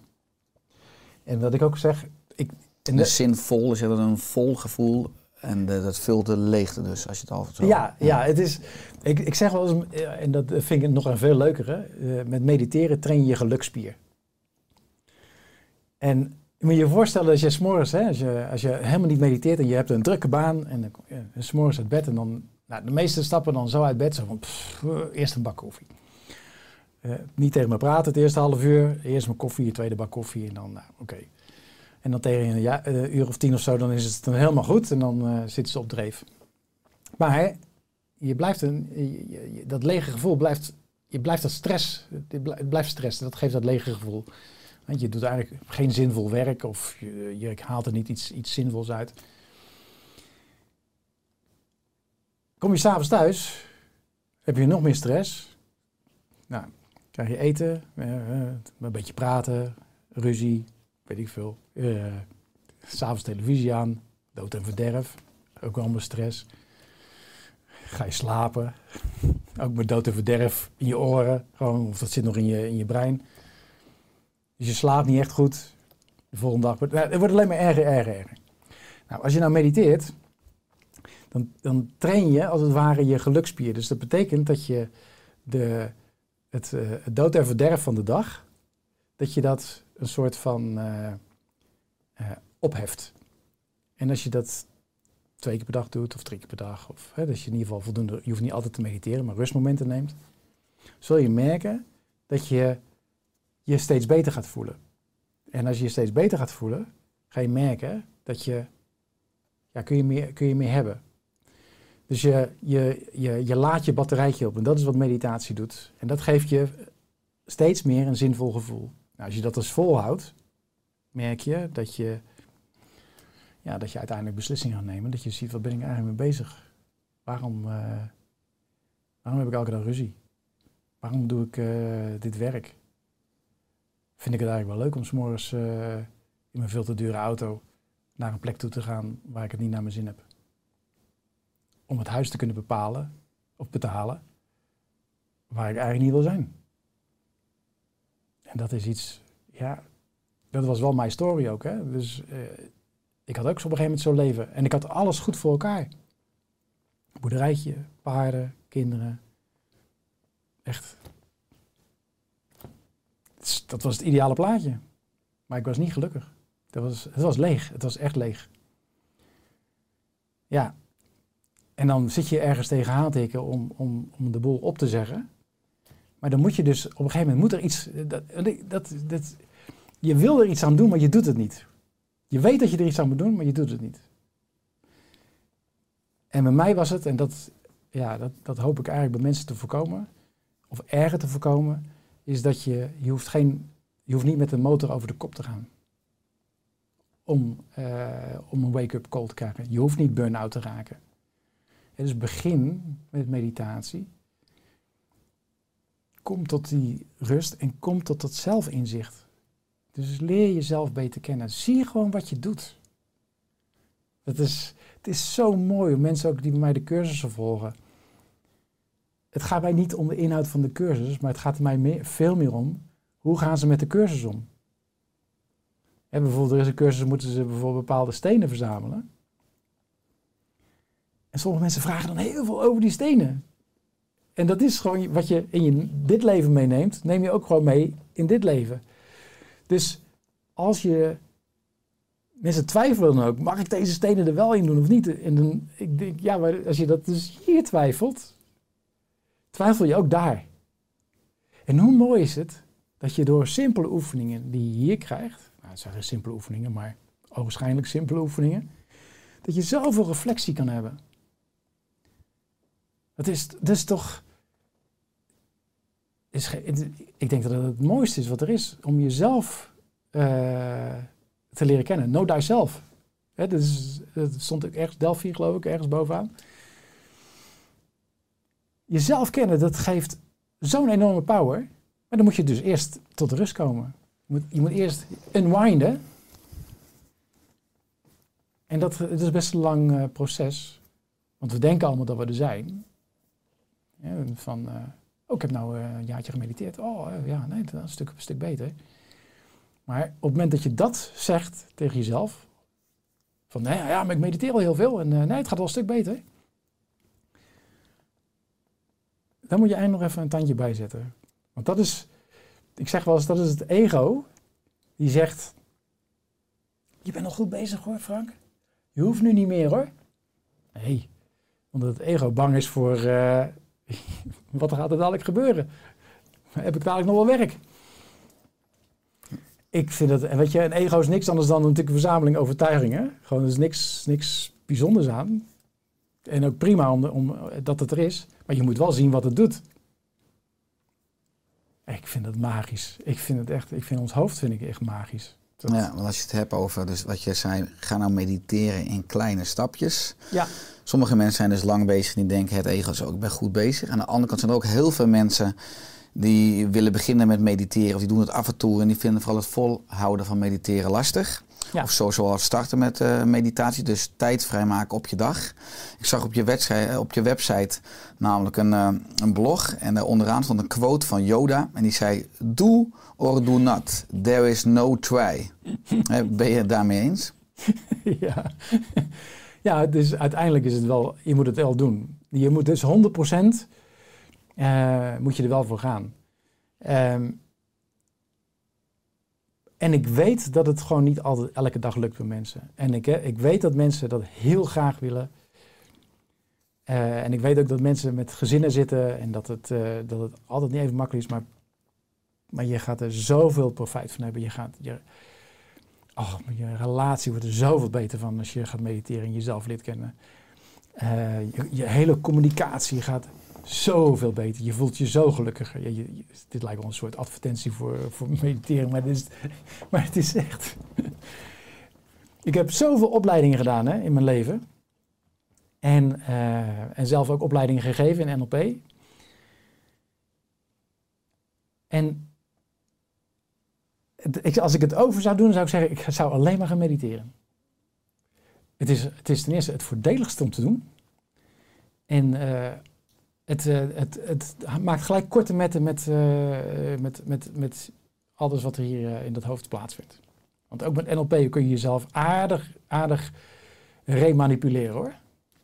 En wat ik ook zeg, ik, en Dus de- zinvol, is het een vol gevoel. En de- dat vult de leegte dus, als je het al zo... ja, ja, het is, ik, ik zeg wel eens, eh, en dat vind ik nog een veel leukere, eh, met mediteren train je je gelukspier. En je moet je voorstellen als je s'morgens, hè, als je, als je helemaal niet mediteert en je hebt een drukke baan en ja, s'morgens uit bed en dan, nou, de meeste stappen dan zo uit bed, zo van, pff, eerst een bak koffie. Eh, niet tegen me praten het eerste half uur, eerst mijn koffie, je tweede bak koffie en dan, nou, oké. En dan tegen een eh, uur of tien of zo, dan is het dan helemaal goed en dan eh, zitten ze op dreef. Maar je blijft een, dat lege gevoel blijft, je blijft dat stress, het blijft stress, dat geeft dat lege gevoel. Want je doet eigenlijk geen zinvol werk of je, je haalt er niet iets, iets zinvols uit. Kom je s'avonds thuis, heb je nog meer stress. Nou, krijg je eten, eh, eh, een beetje praten, ruzie, weet ik veel. Eh, S'avonds televisie aan, dood en verderf, ook allemaal stress. Ga je slapen, ook met dood en verderf in je oren, gewoon, of dat zit nog in je, in je brein. Dus je slaapt niet echt goed. De volgende dag wordt nou, het wordt alleen maar erger, erger, erger. Nou, als je nou mediteert, dan, dan train je als het ware je gelukspier. Dus dat betekent dat je de, het, eh, het dood en verderf van de dag, dat je dat een soort van eh, eh, opheft. En als je dat twee keer per dag doet of drie keer per dag, of hè, dat je in ieder geval voldoende, je hoeft niet altijd te mediteren, maar rustmomenten neemt, zul je merken dat je je steeds beter gaat voelen. En als je je steeds beter gaat voelen, ga je merken dat je, ja, kun je meer, kun je meer hebben. Dus je, je, je, je laat je batterijtje op en dat is wat meditatie doet. En dat geeft je steeds meer een zinvol gevoel. Nou, als je dat dus volhoudt, merk je dat je, ja, dat je uiteindelijk beslissingen gaat nemen. Dat je ziet, wat ben ik eigenlijk mee bezig? Waarom, eh, waarom heb ik elke dag ruzie? Waarom doe ik eh, dit werk? Vind ik het eigenlijk wel leuk om s'morgens eh in mijn veel te dure auto naar een plek toe te gaan waar ik het niet naar mijn zin heb? Om het huis te kunnen bepalen of betalen waar ik eigenlijk niet wil zijn. En dat is iets, ja, dat was wel mijn story ook. Hè? Dus eh, ik had ook op een gegeven moment zo'n leven. En ik had alles goed voor elkaar. Boerderijtje, paarden, kinderen. Echt. Is- Dat was het ideale plaatje. Maar ik was niet gelukkig. Dat was, het was leeg. Het was echt leeg. Ja. En dan zit je ergens tegenaan tikken om, om, om de boel op te zeggen. Maar dan moet je dus op een gegeven moment moet er iets. Dat, dat, dat, je wil er iets aan doen, maar je doet het niet. Je weet dat je er iets aan moet doen, maar je doet het niet. En bij mij was het, en dat, ja, dat, dat hoop ik eigenlijk bij mensen te voorkomen, of erger te voorkomen, is dat je, je hoeft, geen, je hoeft niet met de motor over de kop te gaan. Om, eh, om een wake-up call te krijgen. Je hoeft niet burn-out te raken. Dus begin met meditatie. Kom tot die rust en kom tot dat zelfinzicht. Dus leer jezelf beter kennen. Zie gewoon wat je doet. Dat is, het is zo mooi mensen ook die bij mij de cursussen volgen. Het gaat mij niet om de inhoud van de cursus, maar het gaat mij meer, veel meer om hoe gaan ze met de cursus om. Hè, bijvoorbeeld, er is een cursus, moeten ze bijvoorbeeld bepaalde stenen verzamelen. En sommige mensen vragen dan heel veel over die stenen. En dat is gewoon wat je in je dit leven meeneemt, neem je ook gewoon mee in dit leven. Dus als je mensen twijfelen dan ook, mag ik deze stenen er wel in doen of niet? En dan, ik denk, ja, maar als je dat dus hier twijfelt, twijfel je ook daar. En hoe mooi is het dat je door simpele oefeningen die je hier krijgt, nou, het zijn geen simpele oefeningen, maar ogenschijnlijk simpele oefeningen, dat je zoveel reflectie kan hebben. Dat is, dat is toch. Is, ik denk dat het het mooiste is wat er is om jezelf eh, te leren kennen. Know thyself. Hè, dat, stond ook ergens, Delphi geloof ik, ergens bovenaan. Jezelf kennen, dat geeft zo'n enorme power. Maar dan moet je dus eerst tot rust komen. Je moet, eerst unwinden. En dat, is best een lang eh, proces. Want we denken allemaal dat we er zijn. Van, Oh, ik heb nou eh, een jaartje gemediteerd. Oh, eh, ja, nee, dat een stuk, een stuk beter. Maar op het moment dat je dat zegt tegen jezelf, van nee, ja, maar ik mediteer al heel veel en nee, het gaat wel een stuk beter. Dan moet je eigenlijk nog even een tandje bijzetten. Want dat is, ik zeg wel eens, dat is het ego die zegt, je bent nog goed bezig hoor Frank. Je hoeft nu niet meer hoor. Nee, omdat het ego bang is voor wat gaat er dadelijk gebeuren. Heb ik dadelijk nog wel werk? Ik vind en weet je, een ego is niks anders dan een verzameling overtuigingen. Gewoon, er is niks, niks bijzonders aan. En ook prima om, om, dat het er is. Maar je moet wel zien wat het doet. Ik vind het magisch. Ik vind het echt, ik vind ons hoofd vind ik echt magisch. Dat- Ja, want als je het hebt over, dus wat je zei, ga nou mediteren in kleine stapjes. ja. Sommige mensen zijn dus lang bezig en die denken het ego is ook, ik ben goed bezig. Aan de andere kant zijn er ook heel veel mensen die willen beginnen met mediteren. Of die doen het af en toe en die vinden vooral het volhouden van mediteren lastig. Ja. Of zo zoals starten met eh, meditatie, dus tijd vrijmaken op je dag. Ik zag op je, wedstrijd, op je website namelijk een, eh, een blog en daar onderaan stond een quote van Yoda. En die zei, do or do not, there is no try. Ben je het daarmee eens? ja. ja, dus uiteindelijk is het wel, je moet het wel doen. Je moet dus 100% eh moet je er wel voor gaan. Ehm, en ik weet dat het gewoon niet altijd elke dag lukt bij mensen. En ik, ik weet dat mensen dat heel graag willen. Eh, en ik weet ook dat mensen met gezinnen zitten en dat het, eh, dat het altijd niet even makkelijk is, maar, maar je gaat er zoveel profijt van hebben. Je gaat, je, oh, je relatie wordt er zoveel beter van als je gaat mediteren en jezelf leert kennen. Eh, je, je hele communicatie gaat zoveel beter. Je voelt je zo gelukkiger. Dit lijkt wel een soort advertentie voor, voor mediteren, maar, is, maar het is echt. Ik heb zoveel opleidingen gedaan hè, in mijn leven. En, eh, en zelf ook opleidingen gegeven in NLP. En als ik het over zou doen, zou ik zeggen, ik zou alleen maar gaan mediteren. Het is, het is ten eerste het voordeligste om te doen. En eh, het, eh, het, het maakt gelijk korte metten met, eh, met, met, met alles wat er hier in dat hoofd plaatsvindt. Want ook met NLP kun je jezelf aardig, aardig remanipuleren hoor.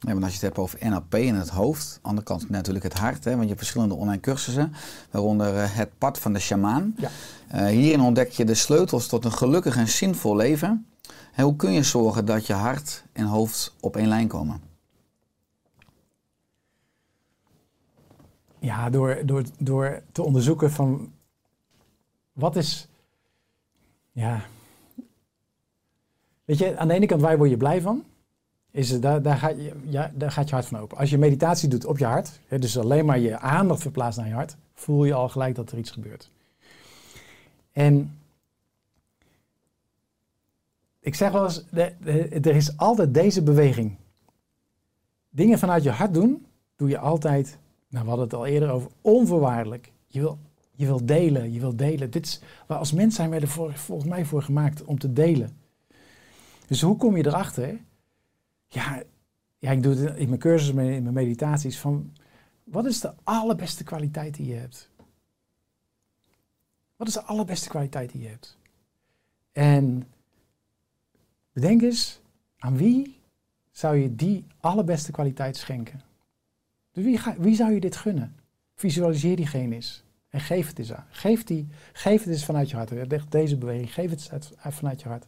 Ja, want als je het hebt over NLP in het hoofd, aan de andere kant natuurlijk het hart, hè, want je hebt verschillende online cursussen, waaronder eh, het pad van de shamaan. Ja. Eh, hierin ontdek je de sleutels tot een gelukkig en zinvol leven. En hoe kun je zorgen dat je hart en hoofd op één lijn komen? Ja, door, door, door te onderzoeken van wat is. Ja. Weet je, aan de ene kant waar word je blij van? Is daar, daar, gaat je, ja, daar gaat je hart van open. Als je meditatie doet op je hart, hè, dus alleen maar je aandacht verplaatst naar je hart, voel je al gelijk dat er iets gebeurt. En ik zeg wel eens, er is altijd deze beweging. Dingen vanuit je hart doen, doe je altijd nou, we hadden het al eerder over onvoorwaardelijk. Je wil, je wil delen, je wil delen. Dit als mens zijn wij er volgens mij voor gemaakt om te delen. Dus hoe kom je erachter? Ja, ja ik doe het in mijn cursus, in mijn meditaties. Van, wat is de allerbeste kwaliteit die je hebt? Wat is de allerbeste kwaliteit die je hebt? En bedenk eens, aan wie zou je die allerbeste kwaliteit schenken? Dus wie, ga, wie zou je dit gunnen? Visualiseer diegene eens. En geef het eens aan. Geef, die, geef het eens vanuit je hart. Deze beweging, geef het vanuit je hart.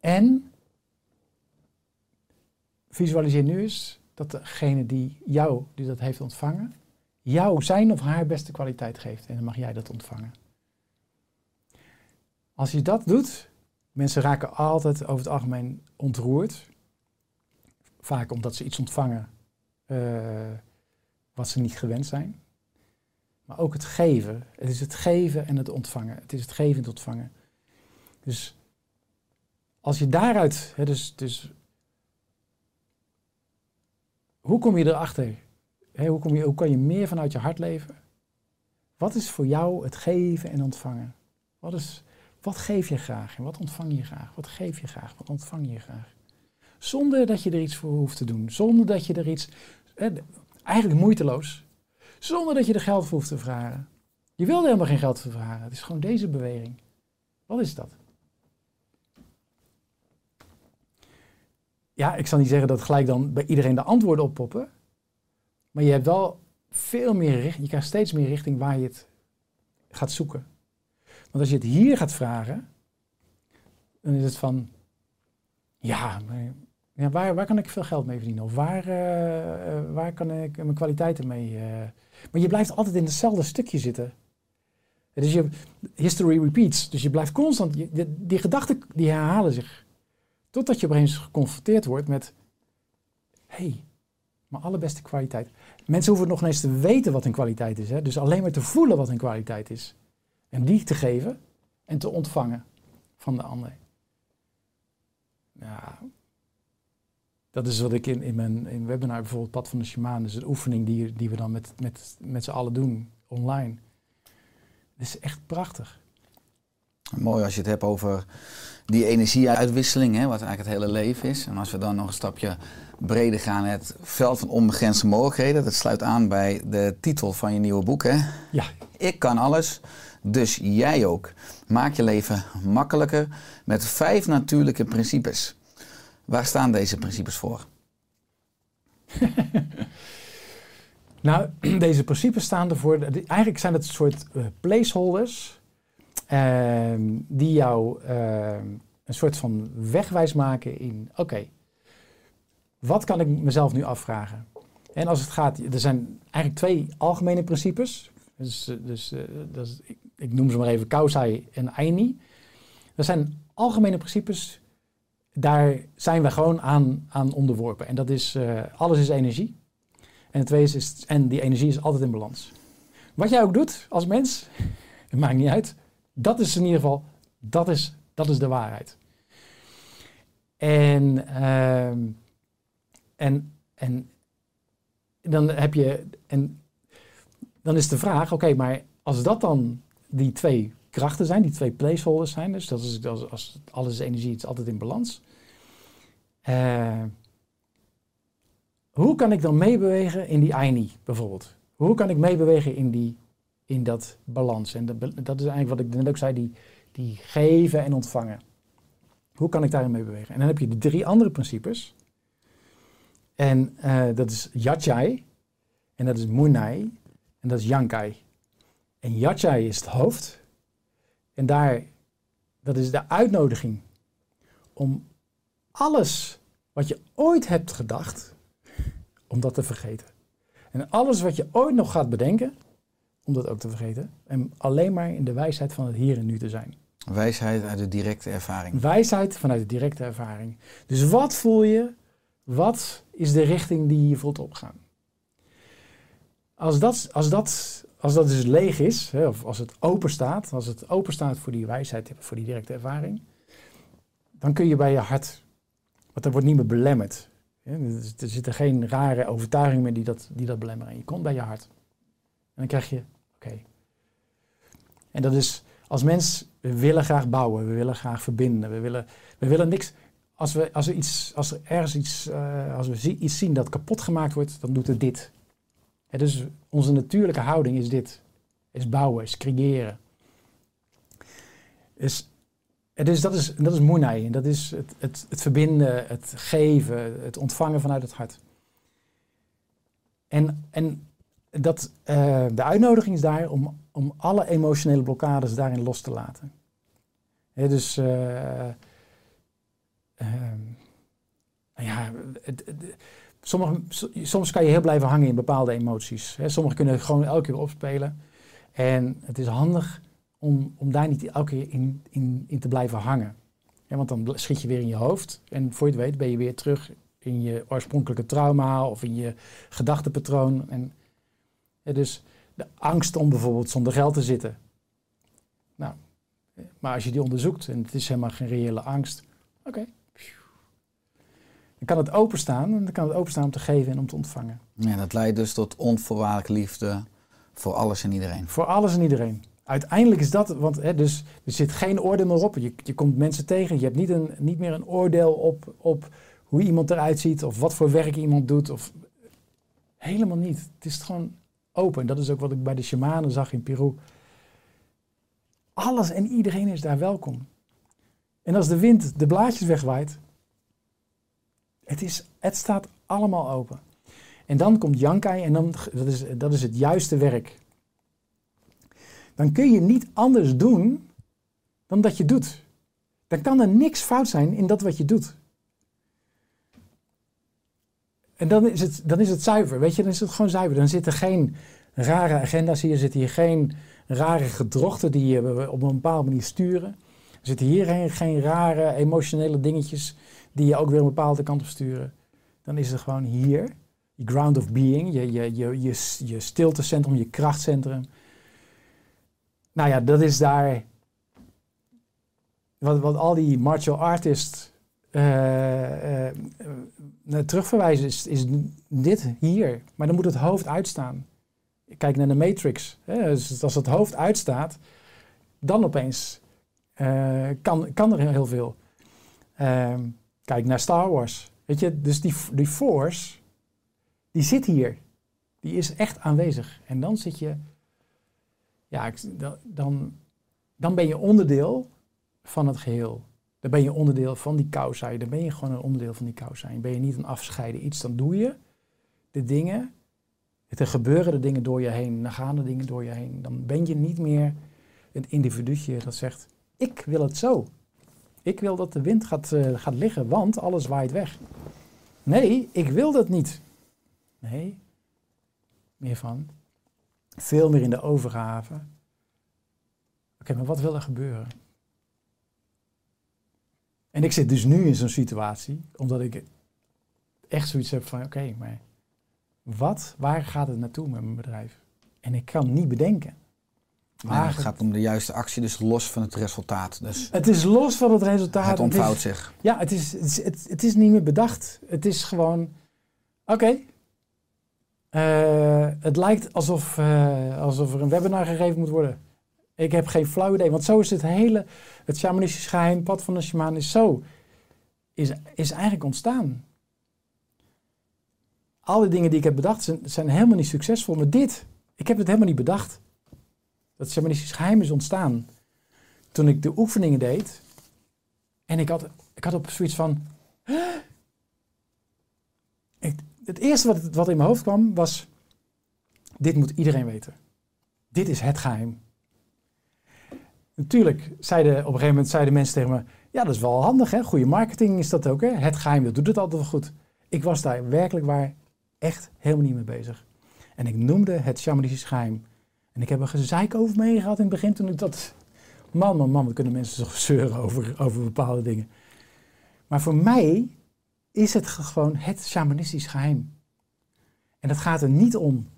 En visualiseer nu eens dat degene die jou, die dat heeft ontvangen, jou zijn of haar beste kwaliteit geeft. En dan mag jij dat ontvangen. Als je dat doet, mensen raken altijd over het algemeen ontroerd. Vaak omdat ze iets ontvangen eh, wat ze niet gewend zijn. Maar ook het geven. Het is het geven en het ontvangen. Het is het geven en het ontvangen. Dus als je daaruit, hè, dus, dus hoe kom je erachter? Hè, hoe, kom je, hoe kan je meer vanuit je hart leven? Wat is voor jou het geven en ontvangen? Wat, is, wat geef je graag en wat ontvang je graag? Wat geef je graag? Wat ontvang je graag? Zonder dat je er iets voor hoeft te doen. Zonder dat je er iets hè, eigenlijk moeiteloos, zonder dat je er geld voor hoeft te vragen. Je wilde helemaal geen geld voor vragen. Het is gewoon deze beweging. Wat is dat? Ja, ik zal niet zeggen dat gelijk dan bij iedereen de antwoorden oppoppen. Maar je hebt wel veel meer richting. Je krijgt steeds meer richting waar je het gaat zoeken. Want als je het hier gaat vragen, dan is het van, ja, maar, ja waar, waar kan ik veel geld mee verdienen? Of waar, eh, eh, waar kan ik mijn kwaliteiten mee... eh, maar je blijft altijd in hetzelfde stukje zitten. Dus je, history repeats. Dus je blijft constant, die, die gedachten die herhalen zich. Totdat je opeens geconfronteerd wordt met, hé, hey, mijn allerbeste kwaliteit. Mensen hoeven nog niet eens te weten wat hun kwaliteit is. Hè? Dus alleen maar te voelen wat hun kwaliteit is. En die te geven en te ontvangen van de ander. Ja, dat is wat ik in, in mijn in webinar bijvoorbeeld Pad van de Shaman, dus een oefening die, die we dan met, met, met z'n allen doen, online. Dat is echt prachtig. Mooi als je het hebt over die energieuitwisseling, hè, wat eigenlijk het hele leven is. En als we dan nog een stapje breder gaan, het veld van onbegrensde mogelijkheden. Dat sluit aan bij de titel van je nieuwe boek. Hè? Ja, Ik kan alles, dus jij ook. Maak je leven makkelijker met vijf natuurlijke principes. Waar staan deze principes voor? Nou, deze principes staan ervoor. Eigenlijk zijn het een soort eh, placeholders. Ehm, die jou ehm, een soort van wegwijs maken in: oké, wat kan ik mezelf nu afvragen? En als het gaat, er zijn eigenlijk twee algemene principes. Dus, eh, dus eh, ik, ik noem ze maar even Kausai en Aini. Dat zijn algemene principes. Daar zijn we gewoon aan, aan onderworpen. En dat is: eh, alles is energie. En het is, en die energie is altijd in balans. Wat jij ook doet als mens, maakt niet uit. Dat is in ieder geval, dat is, dat is de waarheid. En, ehm, en, en dan heb je, en dan is de vraag, oké, maar als dat dan die twee krachten zijn, die twee placeholders zijn, dus dat is als, als alles is energie, het is altijd in balans. Eh, hoe kan ik dan meebewegen in die Aini bijvoorbeeld? Hoe kan ik meebewegen in, die, in dat balans? En dat, is eigenlijk wat ik net ook zei, die, die geven en ontvangen. Hoe kan ik daarin meebewegen? En dan heb je de drie andere principes. En eh, dat is Yachai, en dat is Munai, en dat is Yankai. En Yachai is het hoofd. En daar, dat is de uitnodiging om alles wat je ooit hebt gedacht, om dat te vergeten. En alles wat je ooit nog gaat bedenken, om dat ook te vergeten. En alleen maar in de wijsheid van het hier en nu te zijn. Wijsheid uit de directe ervaring. Wijsheid vanuit de directe ervaring. Dus wat voel je? Wat is de richting die je voelt opgaan? Als dat, als dat, als dat dus leeg is, hè, of als het open staat, als het open staat voor die wijsheid, voor die directe ervaring, dan kun je bij je hart, want dat wordt niet meer belemmerd. Hè, er- er zitten geen rare overtuigingen meer die dat, die dat belemmeren. Je komt bij je hart. Dan krijg je, oké. En dat is, als mens, we willen graag bouwen, we willen graag verbinden, we willen, we willen niks. Als, we, als, iets, als er ergens iets, eh, als we iets zien dat kapot gemaakt wordt, dan doet het dit. Dus onze natuurlijke houding is dit. Is bouwen, is creëren. Is, dus dat is, dat is moenai. En dat is het, het, het verbinden, het geven, het ontvangen vanuit het hart. En, en dat, eh, de uitnodiging is daar om, om alle emotionele blokkades daarin los te laten. Dus eh, ehm, ja, sommige, so- soms kan je heel blijven hangen in bepaalde emoties. Hè. Sommige kunnen gewoon elke keer opspelen. En het is handig om, om daar niet elke keer in, in, in te blijven hangen. Want dan schiet je weer in je hoofd. En voor je het weet ben je weer terug in je oorspronkelijke trauma of in je gedachtepatroon. En, dus de angst om bijvoorbeeld zonder geld te zitten. Nou, maar als je die onderzoekt en het is helemaal geen reële angst, oké. Dan kan het openstaan en dan kan het openstaan om te geven en om te ontvangen. Ja, dat leidt dus tot onvoorwaardelijke liefde voor alles en iedereen. Voor alles en iedereen. Uiteindelijk is dat, want hè, dus, er zit geen oordeel meer op. Je, je komt mensen tegen, je hebt niet, een, niet meer een oordeel op, op hoe iemand eruit ziet of wat voor werk iemand doet. Of, Helemaal niet. Het is gewoon open. Dat is ook wat ik bij de shamanen zag in Peru. Alles en iedereen is daar welkom. En als de wind de blaadjes wegwaait, het, is, het staat allemaal open. En dan komt Yankai en dan, dat, is, dat is het juiste werk. Dan kun je niet anders doen dan dat je doet. Dan kan er niks fout zijn in dat wat je doet. En dan is het, dan is het zuiver, weet je, dan is het gewoon zuiver. Dan zitten geen rare agenda's hier, zitten hier geen rare gedrochten die je op een bepaalde manier sturen. Er zitten hier geen, rare emotionele dingetjes die je ook weer een bepaalde kant op sturen. Dan is het gewoon hier, je ground of being, je, je, je, je, je stiltecentrum, je krachtcentrum. Nou ja, dat is daar wat, wat al die martial artists naar terugverwijzen, is, is dit hier. Maar dan moet het hoofd uitstaan. Kijk naar de Matrix. Hè? Dus als het hoofd uitstaat, dan opeens eh, kan, kan er heel veel. Ehm, kijk naar Star Wars. Weet je, dus die, die Force, die zit hier. Die is echt aanwezig. En dan zit je, ja, dan, dan ben je onderdeel van het geheel. Dan ben je onderdeel van die kousa. Dan ben je gewoon een onderdeel van die. Dan ben je niet een afscheiden iets. Dan doe je de dingen. Er gebeuren de dingen door je heen. Dan gaan dingen door je heen. Dan ben je niet meer een individuutje dat zegt: Ik wil het zo. Ik wil dat de wind gaat, eh, gaat liggen, want alles waait weg. Nee, ik wil dat niet. Nee, meer van. Veel meer in de overgave. Oké, maar wat wil er gebeuren? En ik zit dus nu in zo'n situatie, omdat ik echt zoiets heb van, oké, maar wat, waar gaat het naartoe met mijn bedrijf? En ik kan niet bedenken. Maar Waar het gaat om de juiste actie, dus los van het resultaat. Dus Het is los van het resultaat. het ontvouwt is- zich. Ja, het is, het, is, het, het is niet meer bedacht. Het is gewoon, oké. Eh, het lijkt alsof, eh, alsof er een webinar gegeven moet worden. Ik heb geen flauw idee, want zo is het hele, het shamanistisch geheim, pad van de shaman is zo, is, is eigenlijk ontstaan. Al die dingen die ik heb bedacht zijn, zijn helemaal niet succesvol, maar dit, ik heb het helemaal niet bedacht. Dat shamanistisch geheim is ontstaan toen ik de oefeningen deed en ik had, ik had op zoiets van. Het eerste wat, wat in mijn hoofd kwam was: dit moet iedereen weten. Dit is het geheim. Natuurlijk zeiden op een gegeven moment zeiden mensen tegen me: ja, dat is wel handig, hè? Goede marketing is dat ook, hè? Het geheim, dat doet het altijd wel goed. Ik was daar werkelijk waar echt helemaal niet mee bezig. En ik noemde het shamanistisch geheim. En ik heb een gezeik over me gehad in het begin toen ik dat Man, man, man, wat kunnen mensen toch zeuren over, over bepaalde dingen. Maar voor mij is het ge- gewoon het shamanistisch geheim. En het gaat er niet om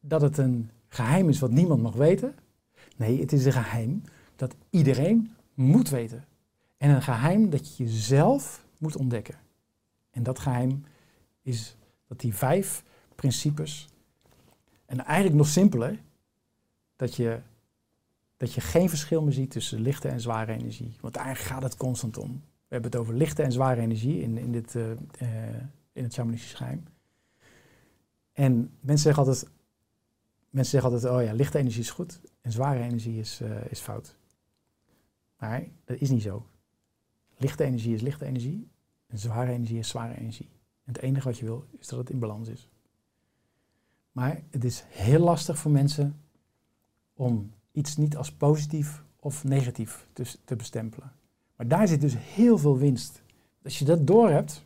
dat het een geheim is wat niemand mag weten. Nee, het is een geheim dat iedereen moet weten. En een geheim dat je jezelf moet ontdekken. En dat geheim is dat die vijf principes, en eigenlijk nog simpeler, dat je dat je geen verschil meer ziet tussen lichte en zware energie. Want daar gaat het constant om. We hebben het over lichte en zware energie in, in, dit, eh, eh, in het shamanistisch geheim. En mensen zeggen altijd, mensen zeggen altijd, oh ja, lichte energie is goed en zware energie is, eh, is fout. Maar dat is niet zo. Lichte energie is lichte energie en zware energie is zware energie. En het enige wat je wil is dat het in balans is. Maar het is heel lastig voor mensen om iets niet als positief of negatief te, te bestempelen. Maar daar zit dus heel veel winst. Als je dat doorhebt,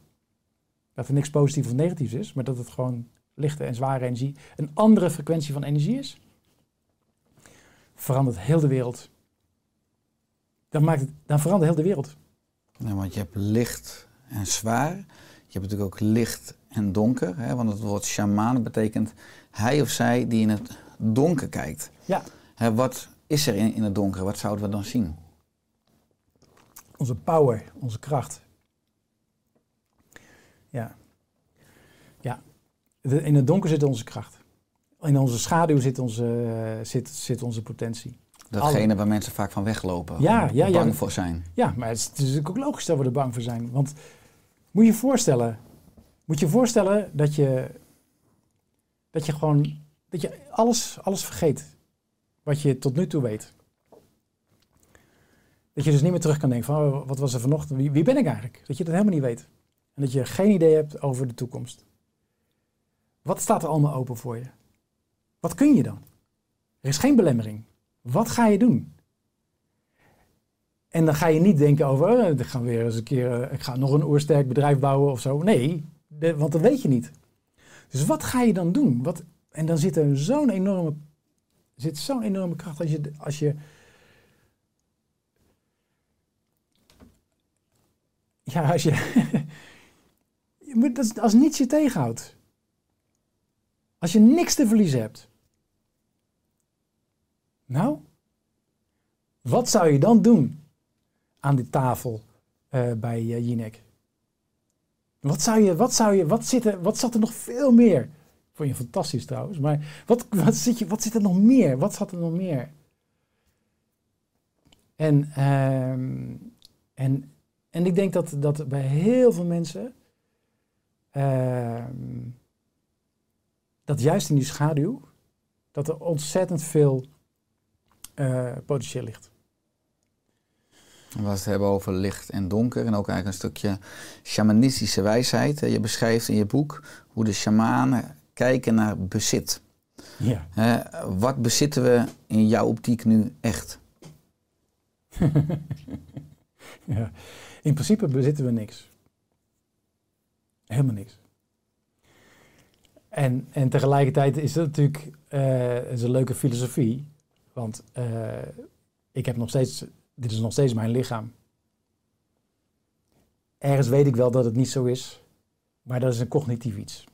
dat er niks positief of negatiefs is, maar dat het gewoon lichte en zware energie een andere frequentie van energie is, verandert heel de wereld. Dan, maakt het, dan verandert heel de wereld. Ja, want je hebt licht en zwaar. Je hebt natuurlijk ook licht en donker. Hè? Want het woord shaman betekent hij of zij die in het donker kijkt. Ja, Hè, wat is er in, in het donker? Wat zouden we dan zien? onze power, onze kracht. Ja. Ja. In het donker zit onze kracht. In onze schaduw zit onze, eh, zit, zit onze potentie. Datgene waar mensen vaak van weglopen. Ja, ja, ja. bang voor zijn. Ja, maar het is, het is ook logisch dat we er bang voor zijn. Want moet je voorstellen, moet je je voorstellen dat je Dat je gewoon, dat je alles, alles vergeet. Wat je tot nu toe weet. Dat je dus niet meer terug kan denken van, oh, wat was er vanochtend? Wie, wie ben ik eigenlijk? Dat je dat helemaal niet weet. En dat je geen idee hebt over de toekomst. Wat staat er allemaal open voor je? Wat kun je dan? Er is geen belemmering. Wat ga je doen? En dan ga je niet denken over, oh, ik ga weer eens een keer, eh, ik ga nog een oersterk bedrijf bouwen of zo. Nee, want dat weet je niet. Dus wat ga je dan doen? Wat, en dan zit er zo'n enorme, zit zo'n enorme kracht als je, als je, ja, als je, als niets je tegenhoudt. Als je niks te verliezen hebt. Nou, wat zou je dan doen aan die tafel eh, bij eh, Jinek? Wat zou je, wat zou je, wat zit er, wat zat er nog veel meer? Vond je fantastisch trouwens, maar wat, wat, zit je, wat zit er nog meer? Wat zat er nog meer? En, ehm, en, en ik denk dat, dat bij heel veel mensen, ehm, dat juist in die schaduw, dat er ontzettend veel eh, potentieel ligt. We het hebben over licht en donker en ook eigenlijk een stukje shamanistische wijsheid. Je beschrijft in je boek hoe de shamanen kijken naar bezit. Ja. Wat bezitten we in jouw optiek nu echt? ja. In principe bezitten we niks. Helemaal niks. En, en tegelijkertijd is dat natuurlijk eh, een leuke filosofie. Want eh, ik heb nog steeds, dit is nog steeds mijn lichaam. Ergens weet ik wel dat het niet zo is. Maar dat is een cognitief iets.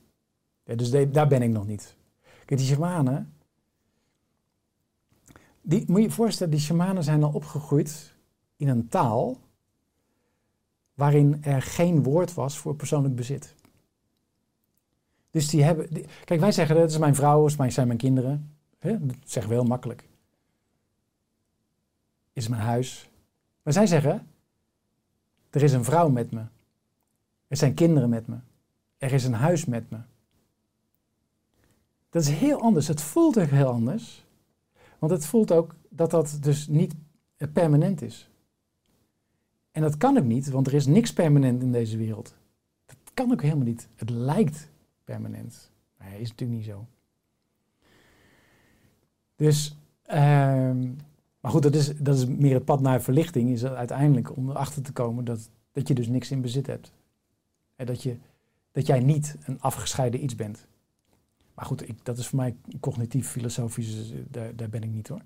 Ja, dus daar ben ik nog niet. Kijk, die shamanen. Die, moet je je voorstellen, die shamanen zijn al opgegroeid in een taal waarin er geen woord was voor persoonlijk bezit. Dus die hebben. kijk, wij zeggen dat is mijn vrouw, dat zijn mijn kinderen. Dat zeggen we heel makkelijk. Is mijn huis. Maar zij zeggen: er is een vrouw met me. Er zijn kinderen met me. Er is een huis met me. Dat is heel anders. Het voelt ook heel anders. Want het voelt ook dat dat dus niet permanent is. En dat kan ook niet, want er is niks permanent in deze wereld. Dat kan ook helemaal niet. Het lijkt permanent. Maar dat is natuurlijk niet zo. Dus, ehm, maar goed, dat is, dat is meer het pad naar verlichting. Is uiteindelijk om erachter te komen dat, dat je dus niks in bezit hebt. En dat, je, dat jij niet een afgescheiden iets bent. Maar goed, ik, dat is voor mij cognitief, filosofisch, dus, eh, daar, daar ben ik niet hoor.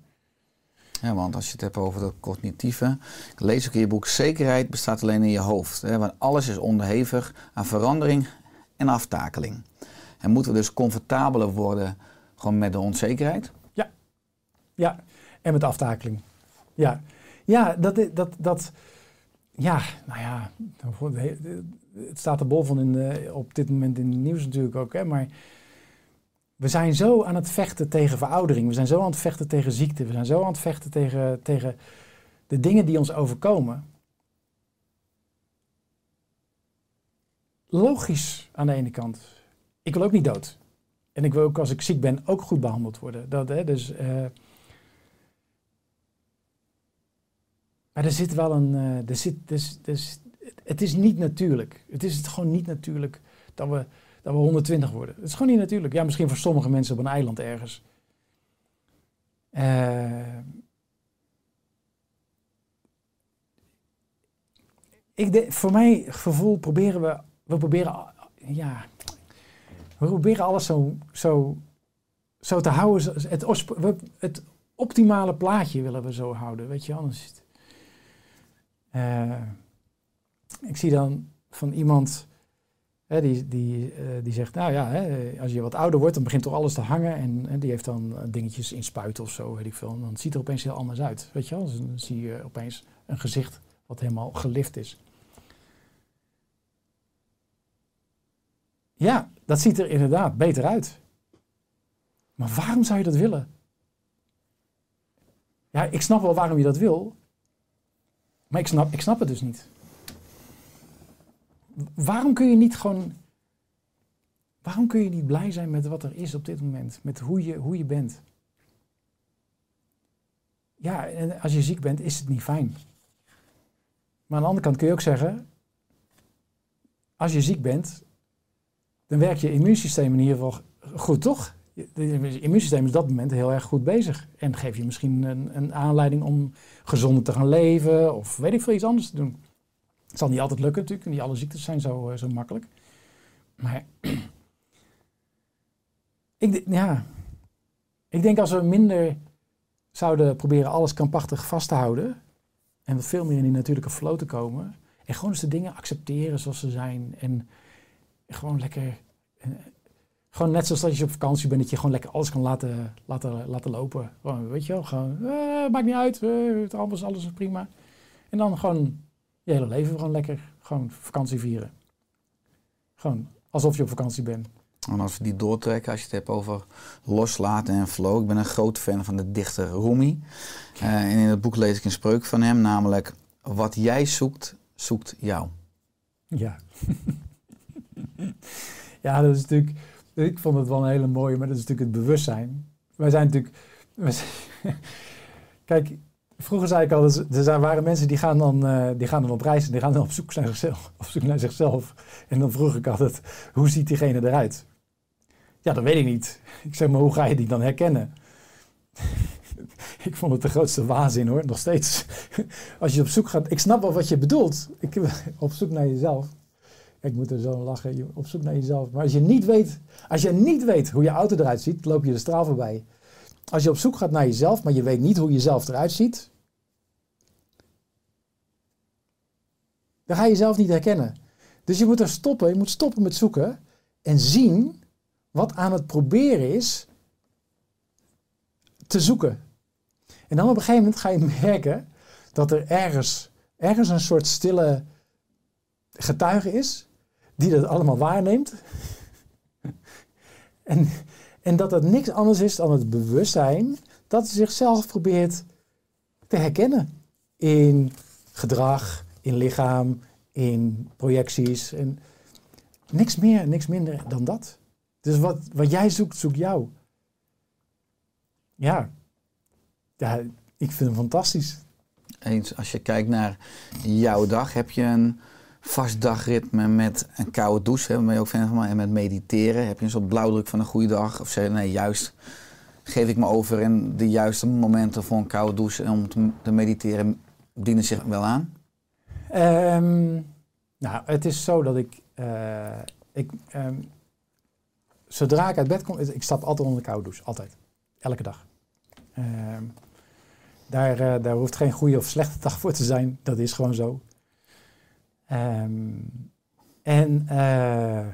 Ja, want als je het hebt over dat cognitieve, lees ook in je boek, zekerheid bestaat alleen in je hoofd. Hè, want alles is onderhevig aan verandering en aftakeling. En moeten we dus comfortabeler worden gewoon met de onzekerheid? Ja, en met aftakeling. Ja, ja dat, dat, dat, ja, nou ja, het staat er bol van in op dit moment in het nieuws natuurlijk ook, hè, maar we zijn zo aan het vechten tegen veroudering, we zijn zo aan het vechten tegen ziekte, we zijn zo aan het vechten tegen, tegen de dingen die ons overkomen. Logisch aan de ene kant. Ik wil ook niet dood. En ik wil ook als ik ziek ben ook goed behandeld worden. Dat, hè, dus, eh, Maar er zit wel een. eh, er zit, dus, dus, het is niet natuurlijk. Het is het gewoon niet natuurlijk dat we, dat we 120 worden. Het is gewoon niet natuurlijk. Ja, misschien voor sommige mensen op een eiland ergens. Eh, ik denk, voor mij gevoel proberen we. We proberen. Ja. We proberen alles zo, zo, zo te houden. Het, het optimale plaatje willen we zo houden. Weet je, anders. eh, ik zie dan van iemand hè, die, die, eh, die zegt, nou ja, hè, als je wat ouder wordt, dan begint toch alles te hangen. En, die heeft dan eh, dingetjes in spuiten of zo, weet ik veel. Dan ziet er opeens heel anders uit. Weet je wel? Dus dan zie je opeens een gezicht wat helemaal gelift is. Ja, dat ziet er inderdaad beter uit. Maar waarom zou je dat willen? Ja, ik snap wel waarom je dat wil. Maar ik snap, ik snap het dus niet. Waarom kun je niet gewoon Waarom kun je niet blij zijn met wat er is op dit moment? Met hoe je, hoe je bent? Ja, en als je ziek bent, is het niet fijn. Maar aan de andere kant kun je ook zeggen, als je ziek bent, dan werkt je immuunsysteem in ieder geval goed, toch? Je immuunsysteem is op dat moment heel erg goed bezig. En geeft je misschien een, een aanleiding om gezonder te gaan leven of weet ik veel iets anders te doen. Het zal niet altijd lukken natuurlijk, niet alle ziektes zijn zo, eh, zo makkelijk. Maar ik, ja, ik denk als we minder zouden proberen alles krampachtig vast te houden en veel meer in die natuurlijke flow te komen en gewoon eens de dingen accepteren zoals ze zijn en gewoon lekker, gewoon net zoals dat je op vakantie bent, dat je gewoon lekker alles kan laten, laten, laten lopen. Gewoon, weet je wel, gewoon, eh, maakt niet uit, eh, het alles, alles is prima. En dan gewoon je hele leven gewoon lekker, gewoon vakantie vieren. Gewoon alsof je op vakantie bent. En als we die doortrekken, als je het hebt over loslaten en flow. Ik ben een groot fan van de dichter Rumi. Eh, en in het boek lees ik een spreuk van hem, namelijk... Wat jij zoekt, zoekt jou. Ja. ja, dat is natuurlijk. Ik vond het wel een hele mooie, maar dat is natuurlijk het bewustzijn. Wij zijn natuurlijk. Kijk, vroeger zei ik al, dus- er waren mensen die gaan, dan, eh, die gaan dan op reis en die gaan dan op zoek naar zichzelf. Op zoek naar zichzelf. En dan vroeg ik altijd, hoe ziet diegene eruit? Ja, dat weet ik niet. Ik zeg maar, hoe ga je die dan herkennen? ik vond het de grootste waanzin hoor, nog steeds. Als je op zoek gaat, ik snap wel wat je bedoelt. Ik, op zoek naar jezelf. Ik moet er zo lachen, op zoek naar jezelf. Maar als je niet weet, als je niet weet hoe je auto eruit ziet, loop je de straal voorbij. Als je op zoek gaat naar jezelf, maar je weet niet hoe jezelf eruit ziet, dan ga je jezelf niet herkennen. Dus je moet er stoppen, je moet stoppen met zoeken en zien wat aan het proberen is te zoeken. En dan op een gegeven moment ga je merken dat er ergens, ergens een soort stille getuige is, die dat allemaal waarneemt. en, en dat het niks anders is dan het bewustzijn dat zichzelf probeert te herkennen in gedrag, in lichaam, in projecties. En niks meer, niks minder dan dat. Dus wat, wat jij zoekt, zoekt jou. Ja. ja, ik vind hem fantastisch. Eens, als je kijkt naar jouw dag, heb je een vast dagritme met een koude douche, hè, waar je ook fan van, en met mediteren. Heb je een soort blauwdruk van een goede dag? Of zeg je, nee, juist geef ik me over in de juiste momenten voor een koude douche en om te, te mediteren dienen zich wel aan? Ehm, nou, het is zo dat ik, eh, ik ehm, zodra ik uit bed kom, ik stap altijd onder de koude douche, altijd, elke dag. Ehm, daar, eh, daar hoeft geen goede of slechte dag voor te zijn, dat is gewoon zo. Ehm, en eh,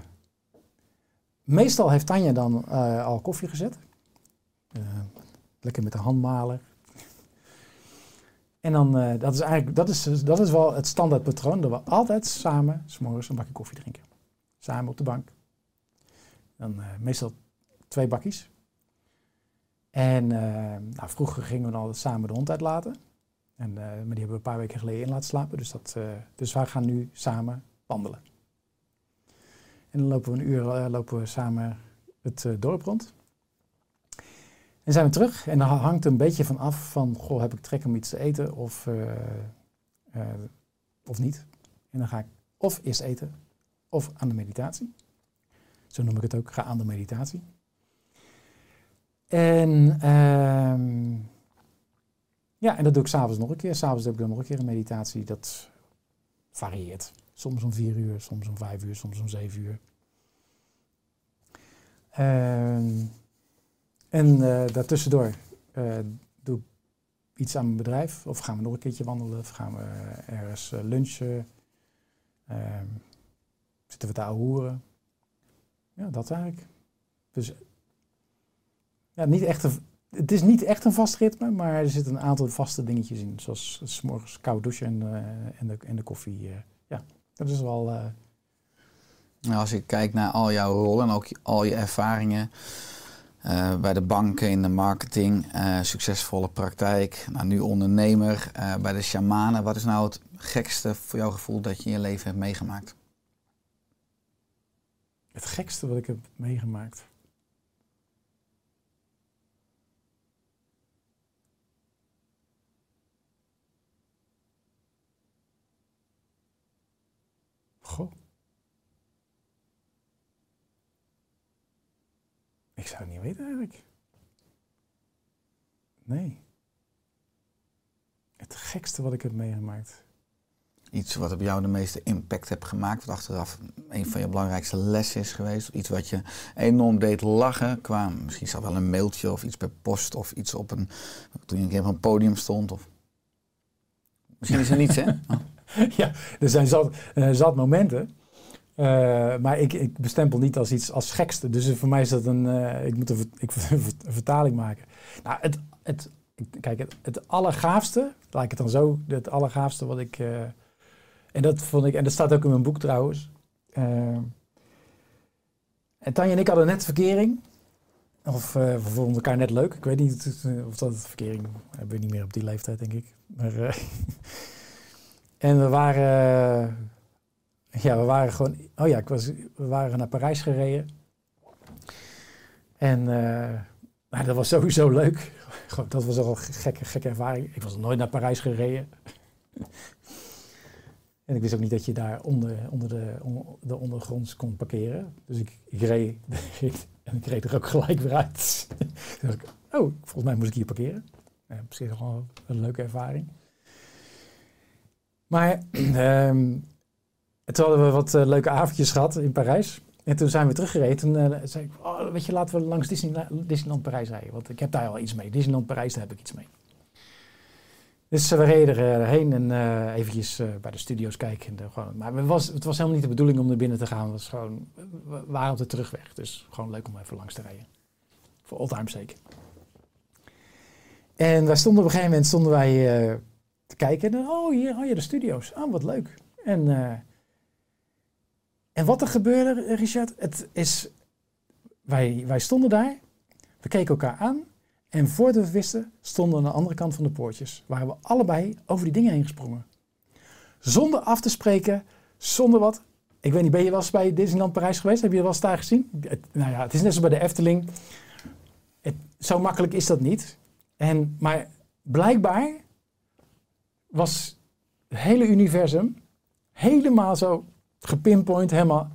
meestal heeft Tanja dan eh, al koffie gezet. Eh, lekker met de handmaler. En dan, dat is eigenlijk, dat is, dat is wel het standaard patroon, dat we altijd samen, s'morgens een bakje koffie drinken. Samen op de bank. Dan meestal twee bakjes. En nou, vroeger gingen we dan altijd samen de hond uitlaten. En, eh, maar die hebben we een paar weken geleden in laten slapen. Dus, dat, eh, dus wij gaan nu samen wandelen. En dan lopen we een uur eh, lopen we samen het dorp rond. En zijn we terug en dan hangt er een beetje van af van, goh, heb ik trek om iets te eten of, of niet. En dan ga ik of eerst eten of aan de meditatie. Zo noem ik het ook, ga aan de meditatie. En ehm, ja, en dat doe ik s'avonds nog een keer. S'avonds heb ik dan nog een keer een meditatie. Dat varieert. Soms om vier uur, soms om vijf uur, soms om zeven uur. Ehm, en eh daartussendoor eh, doe ik iets aan mijn bedrijf. Of gaan we nog een keertje wandelen. Of gaan we ergens eh, lunchen. Ehm, zitten we te ouwehoeren. Ja, dat eigenlijk. Dus ja, niet echt een, het is niet echt een vast ritme, maar er zitten een aantal vaste dingetjes in. Zoals 's morgens koud douchen en, eh, en, de, en de koffie. eh. ja, dat is wel... eh, Nou, als ik kijk naar al jouw rollen en ook al je ervaringen bij de banken, in de marketing, succesvolle praktijk, nou, nu ondernemer, bij de shamanen. Wat is nou het gekste voor jouw gevoel dat je in je leven hebt meegemaakt? Het gekste wat ik heb meegemaakt. Goh. Ik zou het niet weten eigenlijk. Nee. Het gekste wat ik heb meegemaakt. Iets wat op jou de meeste impact heeft gemaakt, wat achteraf een van je belangrijkste lessen is geweest. Iets wat je enorm deed lachen, qua misschien zelfs wel een mailtje of iets per post of iets op een, toen je een keer op een podium stond. Of... Misschien is er niets, hè? Oh. ja, er zijn zat, eh, zat momenten. Eh, maar ik, ik bestempel niet als iets als gekste. Dus voor mij is dat een. eh, ik moet een, ik, vertaling maken. Nou, het, het, kijk, het, het allergaafste, laat ik het dan zo, het allergaafste wat ik. eh, en dat vond ik, en dat staat ook in mijn boek trouwens. En Tanja en ik hadden net verkering. Of eh, we vonden elkaar net leuk. Ik weet niet of dat verkering. Hebben we niet meer op die leeftijd, denk ik. Maar. en we waren. Ja, we waren gewoon. Oh ja, ik was, we waren naar Parijs gereden. En eh, nou, dat was sowieso leuk. Dat was al een gekke, gekke ervaring. Ik was nooit naar Parijs gereden. en ik wist ook niet dat je daar onder, onder de, de ondergronds kon parkeren. Dus ik, reed en ik reed er ook gelijk weer uit. Ik, oh, volgens mij moest ik hier parkeren. Ja, op wel een leuke ervaring. Maar ehm, en toen hadden we wat eh, leuke avondjes gehad in Parijs. En toen zijn we teruggereden. Toen eh, zei ik, oh, weet je, laten we langs Disneyla- Disneyland Parijs rijden. Want ik heb daar al iets mee. Disneyland Parijs, daar heb ik iets mee. Dus eh, we reden erheen en eh eventjes bij de studio's kijken. En, gewoon, maar het was, het was helemaal niet de bedoeling om er binnen te gaan. Het was gewoon, we waren op de terugweg. Dus gewoon leuk om even langs te rijden. Voor oldtimes sake. En wij stonden op een gegeven moment stonden wij, te kijken. En, oh, hier, oh ja, de studio's. Oh, wat leuk. En... en wat er gebeurde, Richard, het is, wij, wij stonden daar, we keken elkaar aan en voordat we wisten, stonden we aan de andere kant van de poortjes. Waren we allebei over die dingen heen gesprongen. Zonder af te spreken, zonder wat. Ik weet niet, ben je wel eens bij Disneyland Parijs geweest? Heb je wel eens daar gezien? Nou ja, het is net zoals bij de Efteling. Het, zo makkelijk is dat niet. En, maar blijkbaar was het hele universum helemaal zo gepinpoint, helemaal.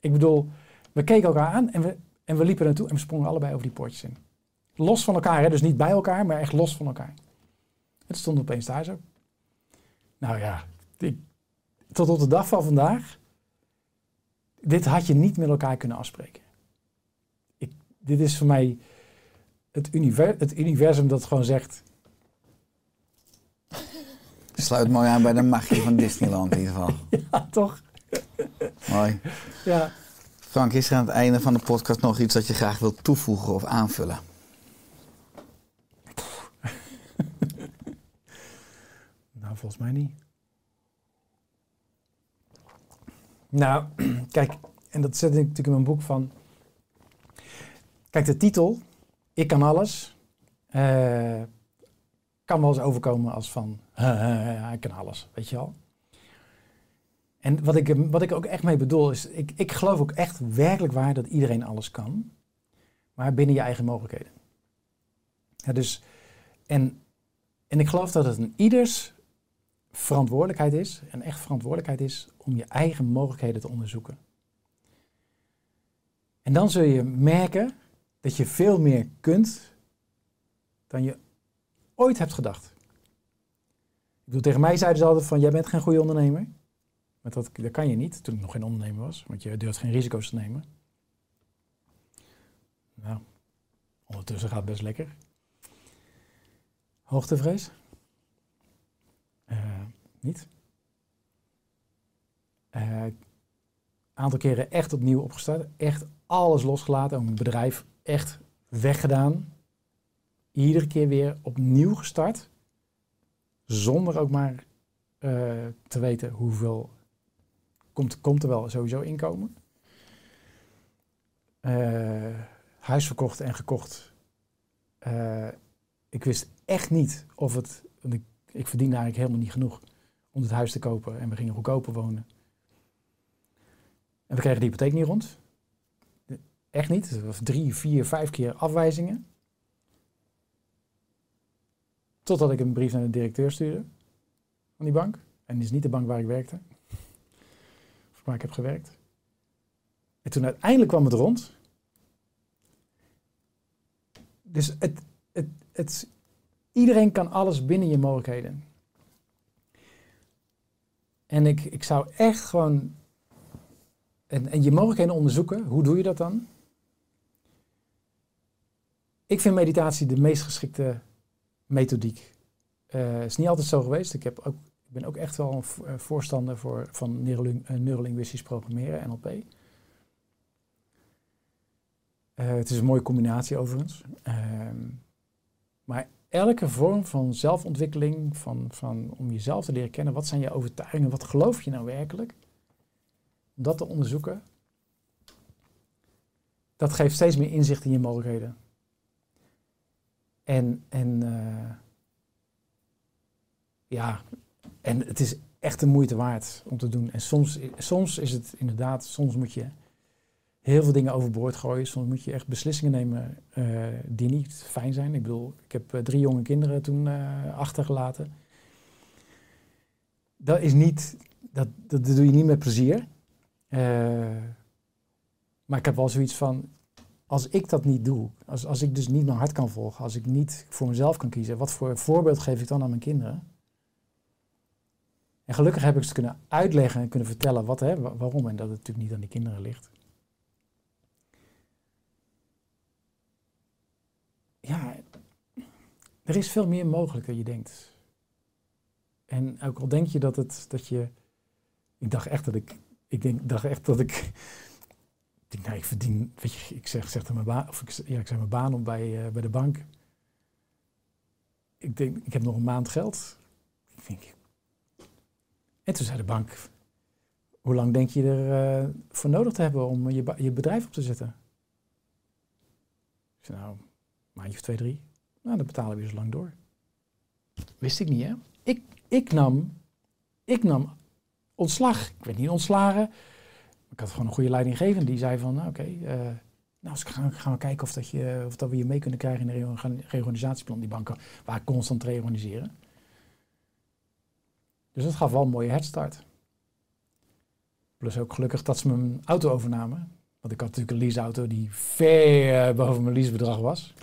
Ik bedoel, we keken elkaar aan en we, en we liepen naartoe en we sprongen allebei over die poortjes in. Los van elkaar, hè? dus niet bij elkaar, maar echt los van elkaar. Het stond opeens daar zo. Nou ja, ik, tot op de dag van vandaag. Dit had je niet met elkaar kunnen afspreken. Ik, dit is voor mij het, univer, het universum dat gewoon zegt. Sluit mooi aan bij de magie van Disneyland in ieder geval. Ja, toch? Mooi. Ja. Frank, is er aan het einde van de podcast nog iets dat je graag wilt toevoegen of aanvullen? Nou, volgens mij niet. Nou, kijk, en dat zet ik natuurlijk in mijn boek van. Kijk, de titel, Ik kan alles, eh, kan wel eens overkomen als van, ik kan alles, weet je wel. En wat ik, wat ik ook echt mee bedoel is, ik, ik geloof ook echt werkelijk waar dat iedereen alles kan, maar binnen je eigen mogelijkheden. Ja, dus, en, en ik geloof dat het een ieders verantwoordelijkheid is, en echt verantwoordelijkheid is, om je eigen mogelijkheden te onderzoeken. En dan zul je merken dat je veel meer kunt dan je ooit hebt gedacht. Ik bedoel, tegen mij zeiden ze altijd van, jij bent geen goede ondernemer. Maar dat, dat kan je niet, toen ik nog geen ondernemer was, want je durft geen risico's te nemen. Nou, ondertussen gaat het best lekker. Hoogtevrees? Eh, niet. Eh, aantal keren echt opnieuw opgestart. Echt alles losgelaten. Mijn bedrijf echt weggedaan. Iedere keer weer opnieuw gestart. Zonder ook maar eh, te weten hoeveel komt, komt er wel sowieso inkomen. Eh, huis verkocht en gekocht. Eh, ik wist echt niet of het. Want ik, ik verdiende eigenlijk helemaal niet genoeg om het huis te kopen. En we gingen goedkoper wonen. En we kregen de hypotheek niet rond. Echt niet. Het was drie, vier, vijf keer afwijzingen. Totdat ik een brief naar de directeur stuurde van die bank. En dit is niet de bank waar ik werkte. Waar ik heb gewerkt. En toen uiteindelijk kwam het rond. Dus het, het, het, iedereen kan alles binnen je mogelijkheden. En ik, ik zou echt gewoon. En, en je mogelijkheden onderzoeken. Hoe doe je dat dan? Ik vind meditatie de meest geschikte methodiek. Het is niet altijd zo geweest. Ik, heb ook, ik ben ook echt wel een eh, voorstander voor, van eh, neurolinguistisch programmeren, NLP. Eh, het is een mooie combinatie overigens. Ehm, maar elke vorm van zelfontwikkeling, van, van, om jezelf te leren kennen, wat zijn je overtuigingen, wat geloof je nou werkelijk? Dat te onderzoeken, dat geeft steeds meer inzicht in je mogelijkheden. En, en ja, en het is echt de moeite waard om te doen. En soms, soms is het inderdaad, soms moet je heel veel dingen overboord gooien. Soms moet je echt beslissingen nemen eh, die niet fijn zijn. Ik bedoel, ik heb eh, drie jonge kinderen toen eh, achtergelaten. Dat is niet, dat, dat, doe je niet met plezier. Maar ik heb wel zoiets van, als ik dat niet doe, als, als ik dus niet mijn hart kan volgen, als ik niet voor mezelf kan kiezen, wat voor voorbeeld geef ik dan aan mijn kinderen? En gelukkig heb ik ze kunnen uitleggen en kunnen vertellen wat, hè, wa- waarom en dat het natuurlijk niet aan die kinderen ligt. Ja, er is veel meer mogelijk dan je denkt. En ook al denk je dat het, dat je, ik dacht echt dat ik, ik denk, dacht echt dat ik, ik denk, nou, ik verdien, weet je, ik zeg, zeg mijn baan, of ik, ja, ik zeg mijn baan op bij, eh, bij de bank. Ik denk, ik heb nog een maand geld. Ik denk, en toen zei de bank, hoe lang denk je er eh, voor nodig te hebben om je, je bedrijf op te zetten? Ik zei, nou, een maandje of twee, drie. Nou, dan betalen we zo lang door. Wist ik niet, hè? Ik, ik, nam, ik nam ontslag. Ik werd niet ontslagen. Ik had gewoon een goede leidinggevende die zei van, nou oké, eh, nou eens gaan, gaan we kijken of, dat je, of dat we je mee kunnen krijgen in reorgan- reorganisatieplan. Die banken waren constant reorganiseren. Dus dat gaf wel een mooie headstart. Plus ook gelukkig dat ze mijn auto overnamen. Want ik had natuurlijk een leaseauto die ver boven mijn leasebedrag was.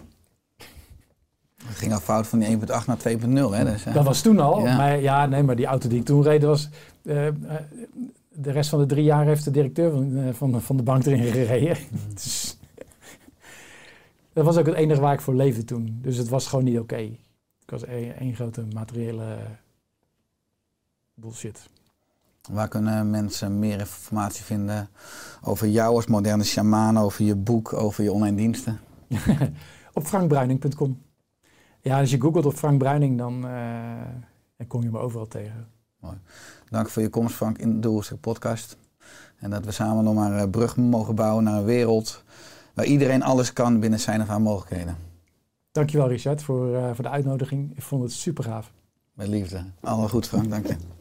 Het ging al fout van die 1.8 naar 2.0. Hè? Dus, Dat was toen al. Ja. Maar ja, nee, maar die auto die ik toen reed was... eh, eh, de rest van de drie jaar heeft de directeur van, eh, van, van de bank erin gereden. Dus, dat was ook het enige waar ik voor leefde toen. Dus het was gewoon niet oké. Ik was één grote materiële bullshit. Waar kunnen mensen meer informatie vinden over jou als moderne shamaan, over je boek, over je online diensten? op frankbruining.com. Ja, als je googelt op Frank Bruining, dan, eh, dan kom je me overal tegen. Dank voor je komst, Frank, in de podcast. En dat we samen nog maar een brug mogen bouwen naar een wereld waar iedereen alles kan binnen zijn of haar mogelijkheden. Dankjewel Richard voor, eh, voor de uitnodiging. Ik vond het super gaaf. Met liefde. Alle goed, Frank. Dank je.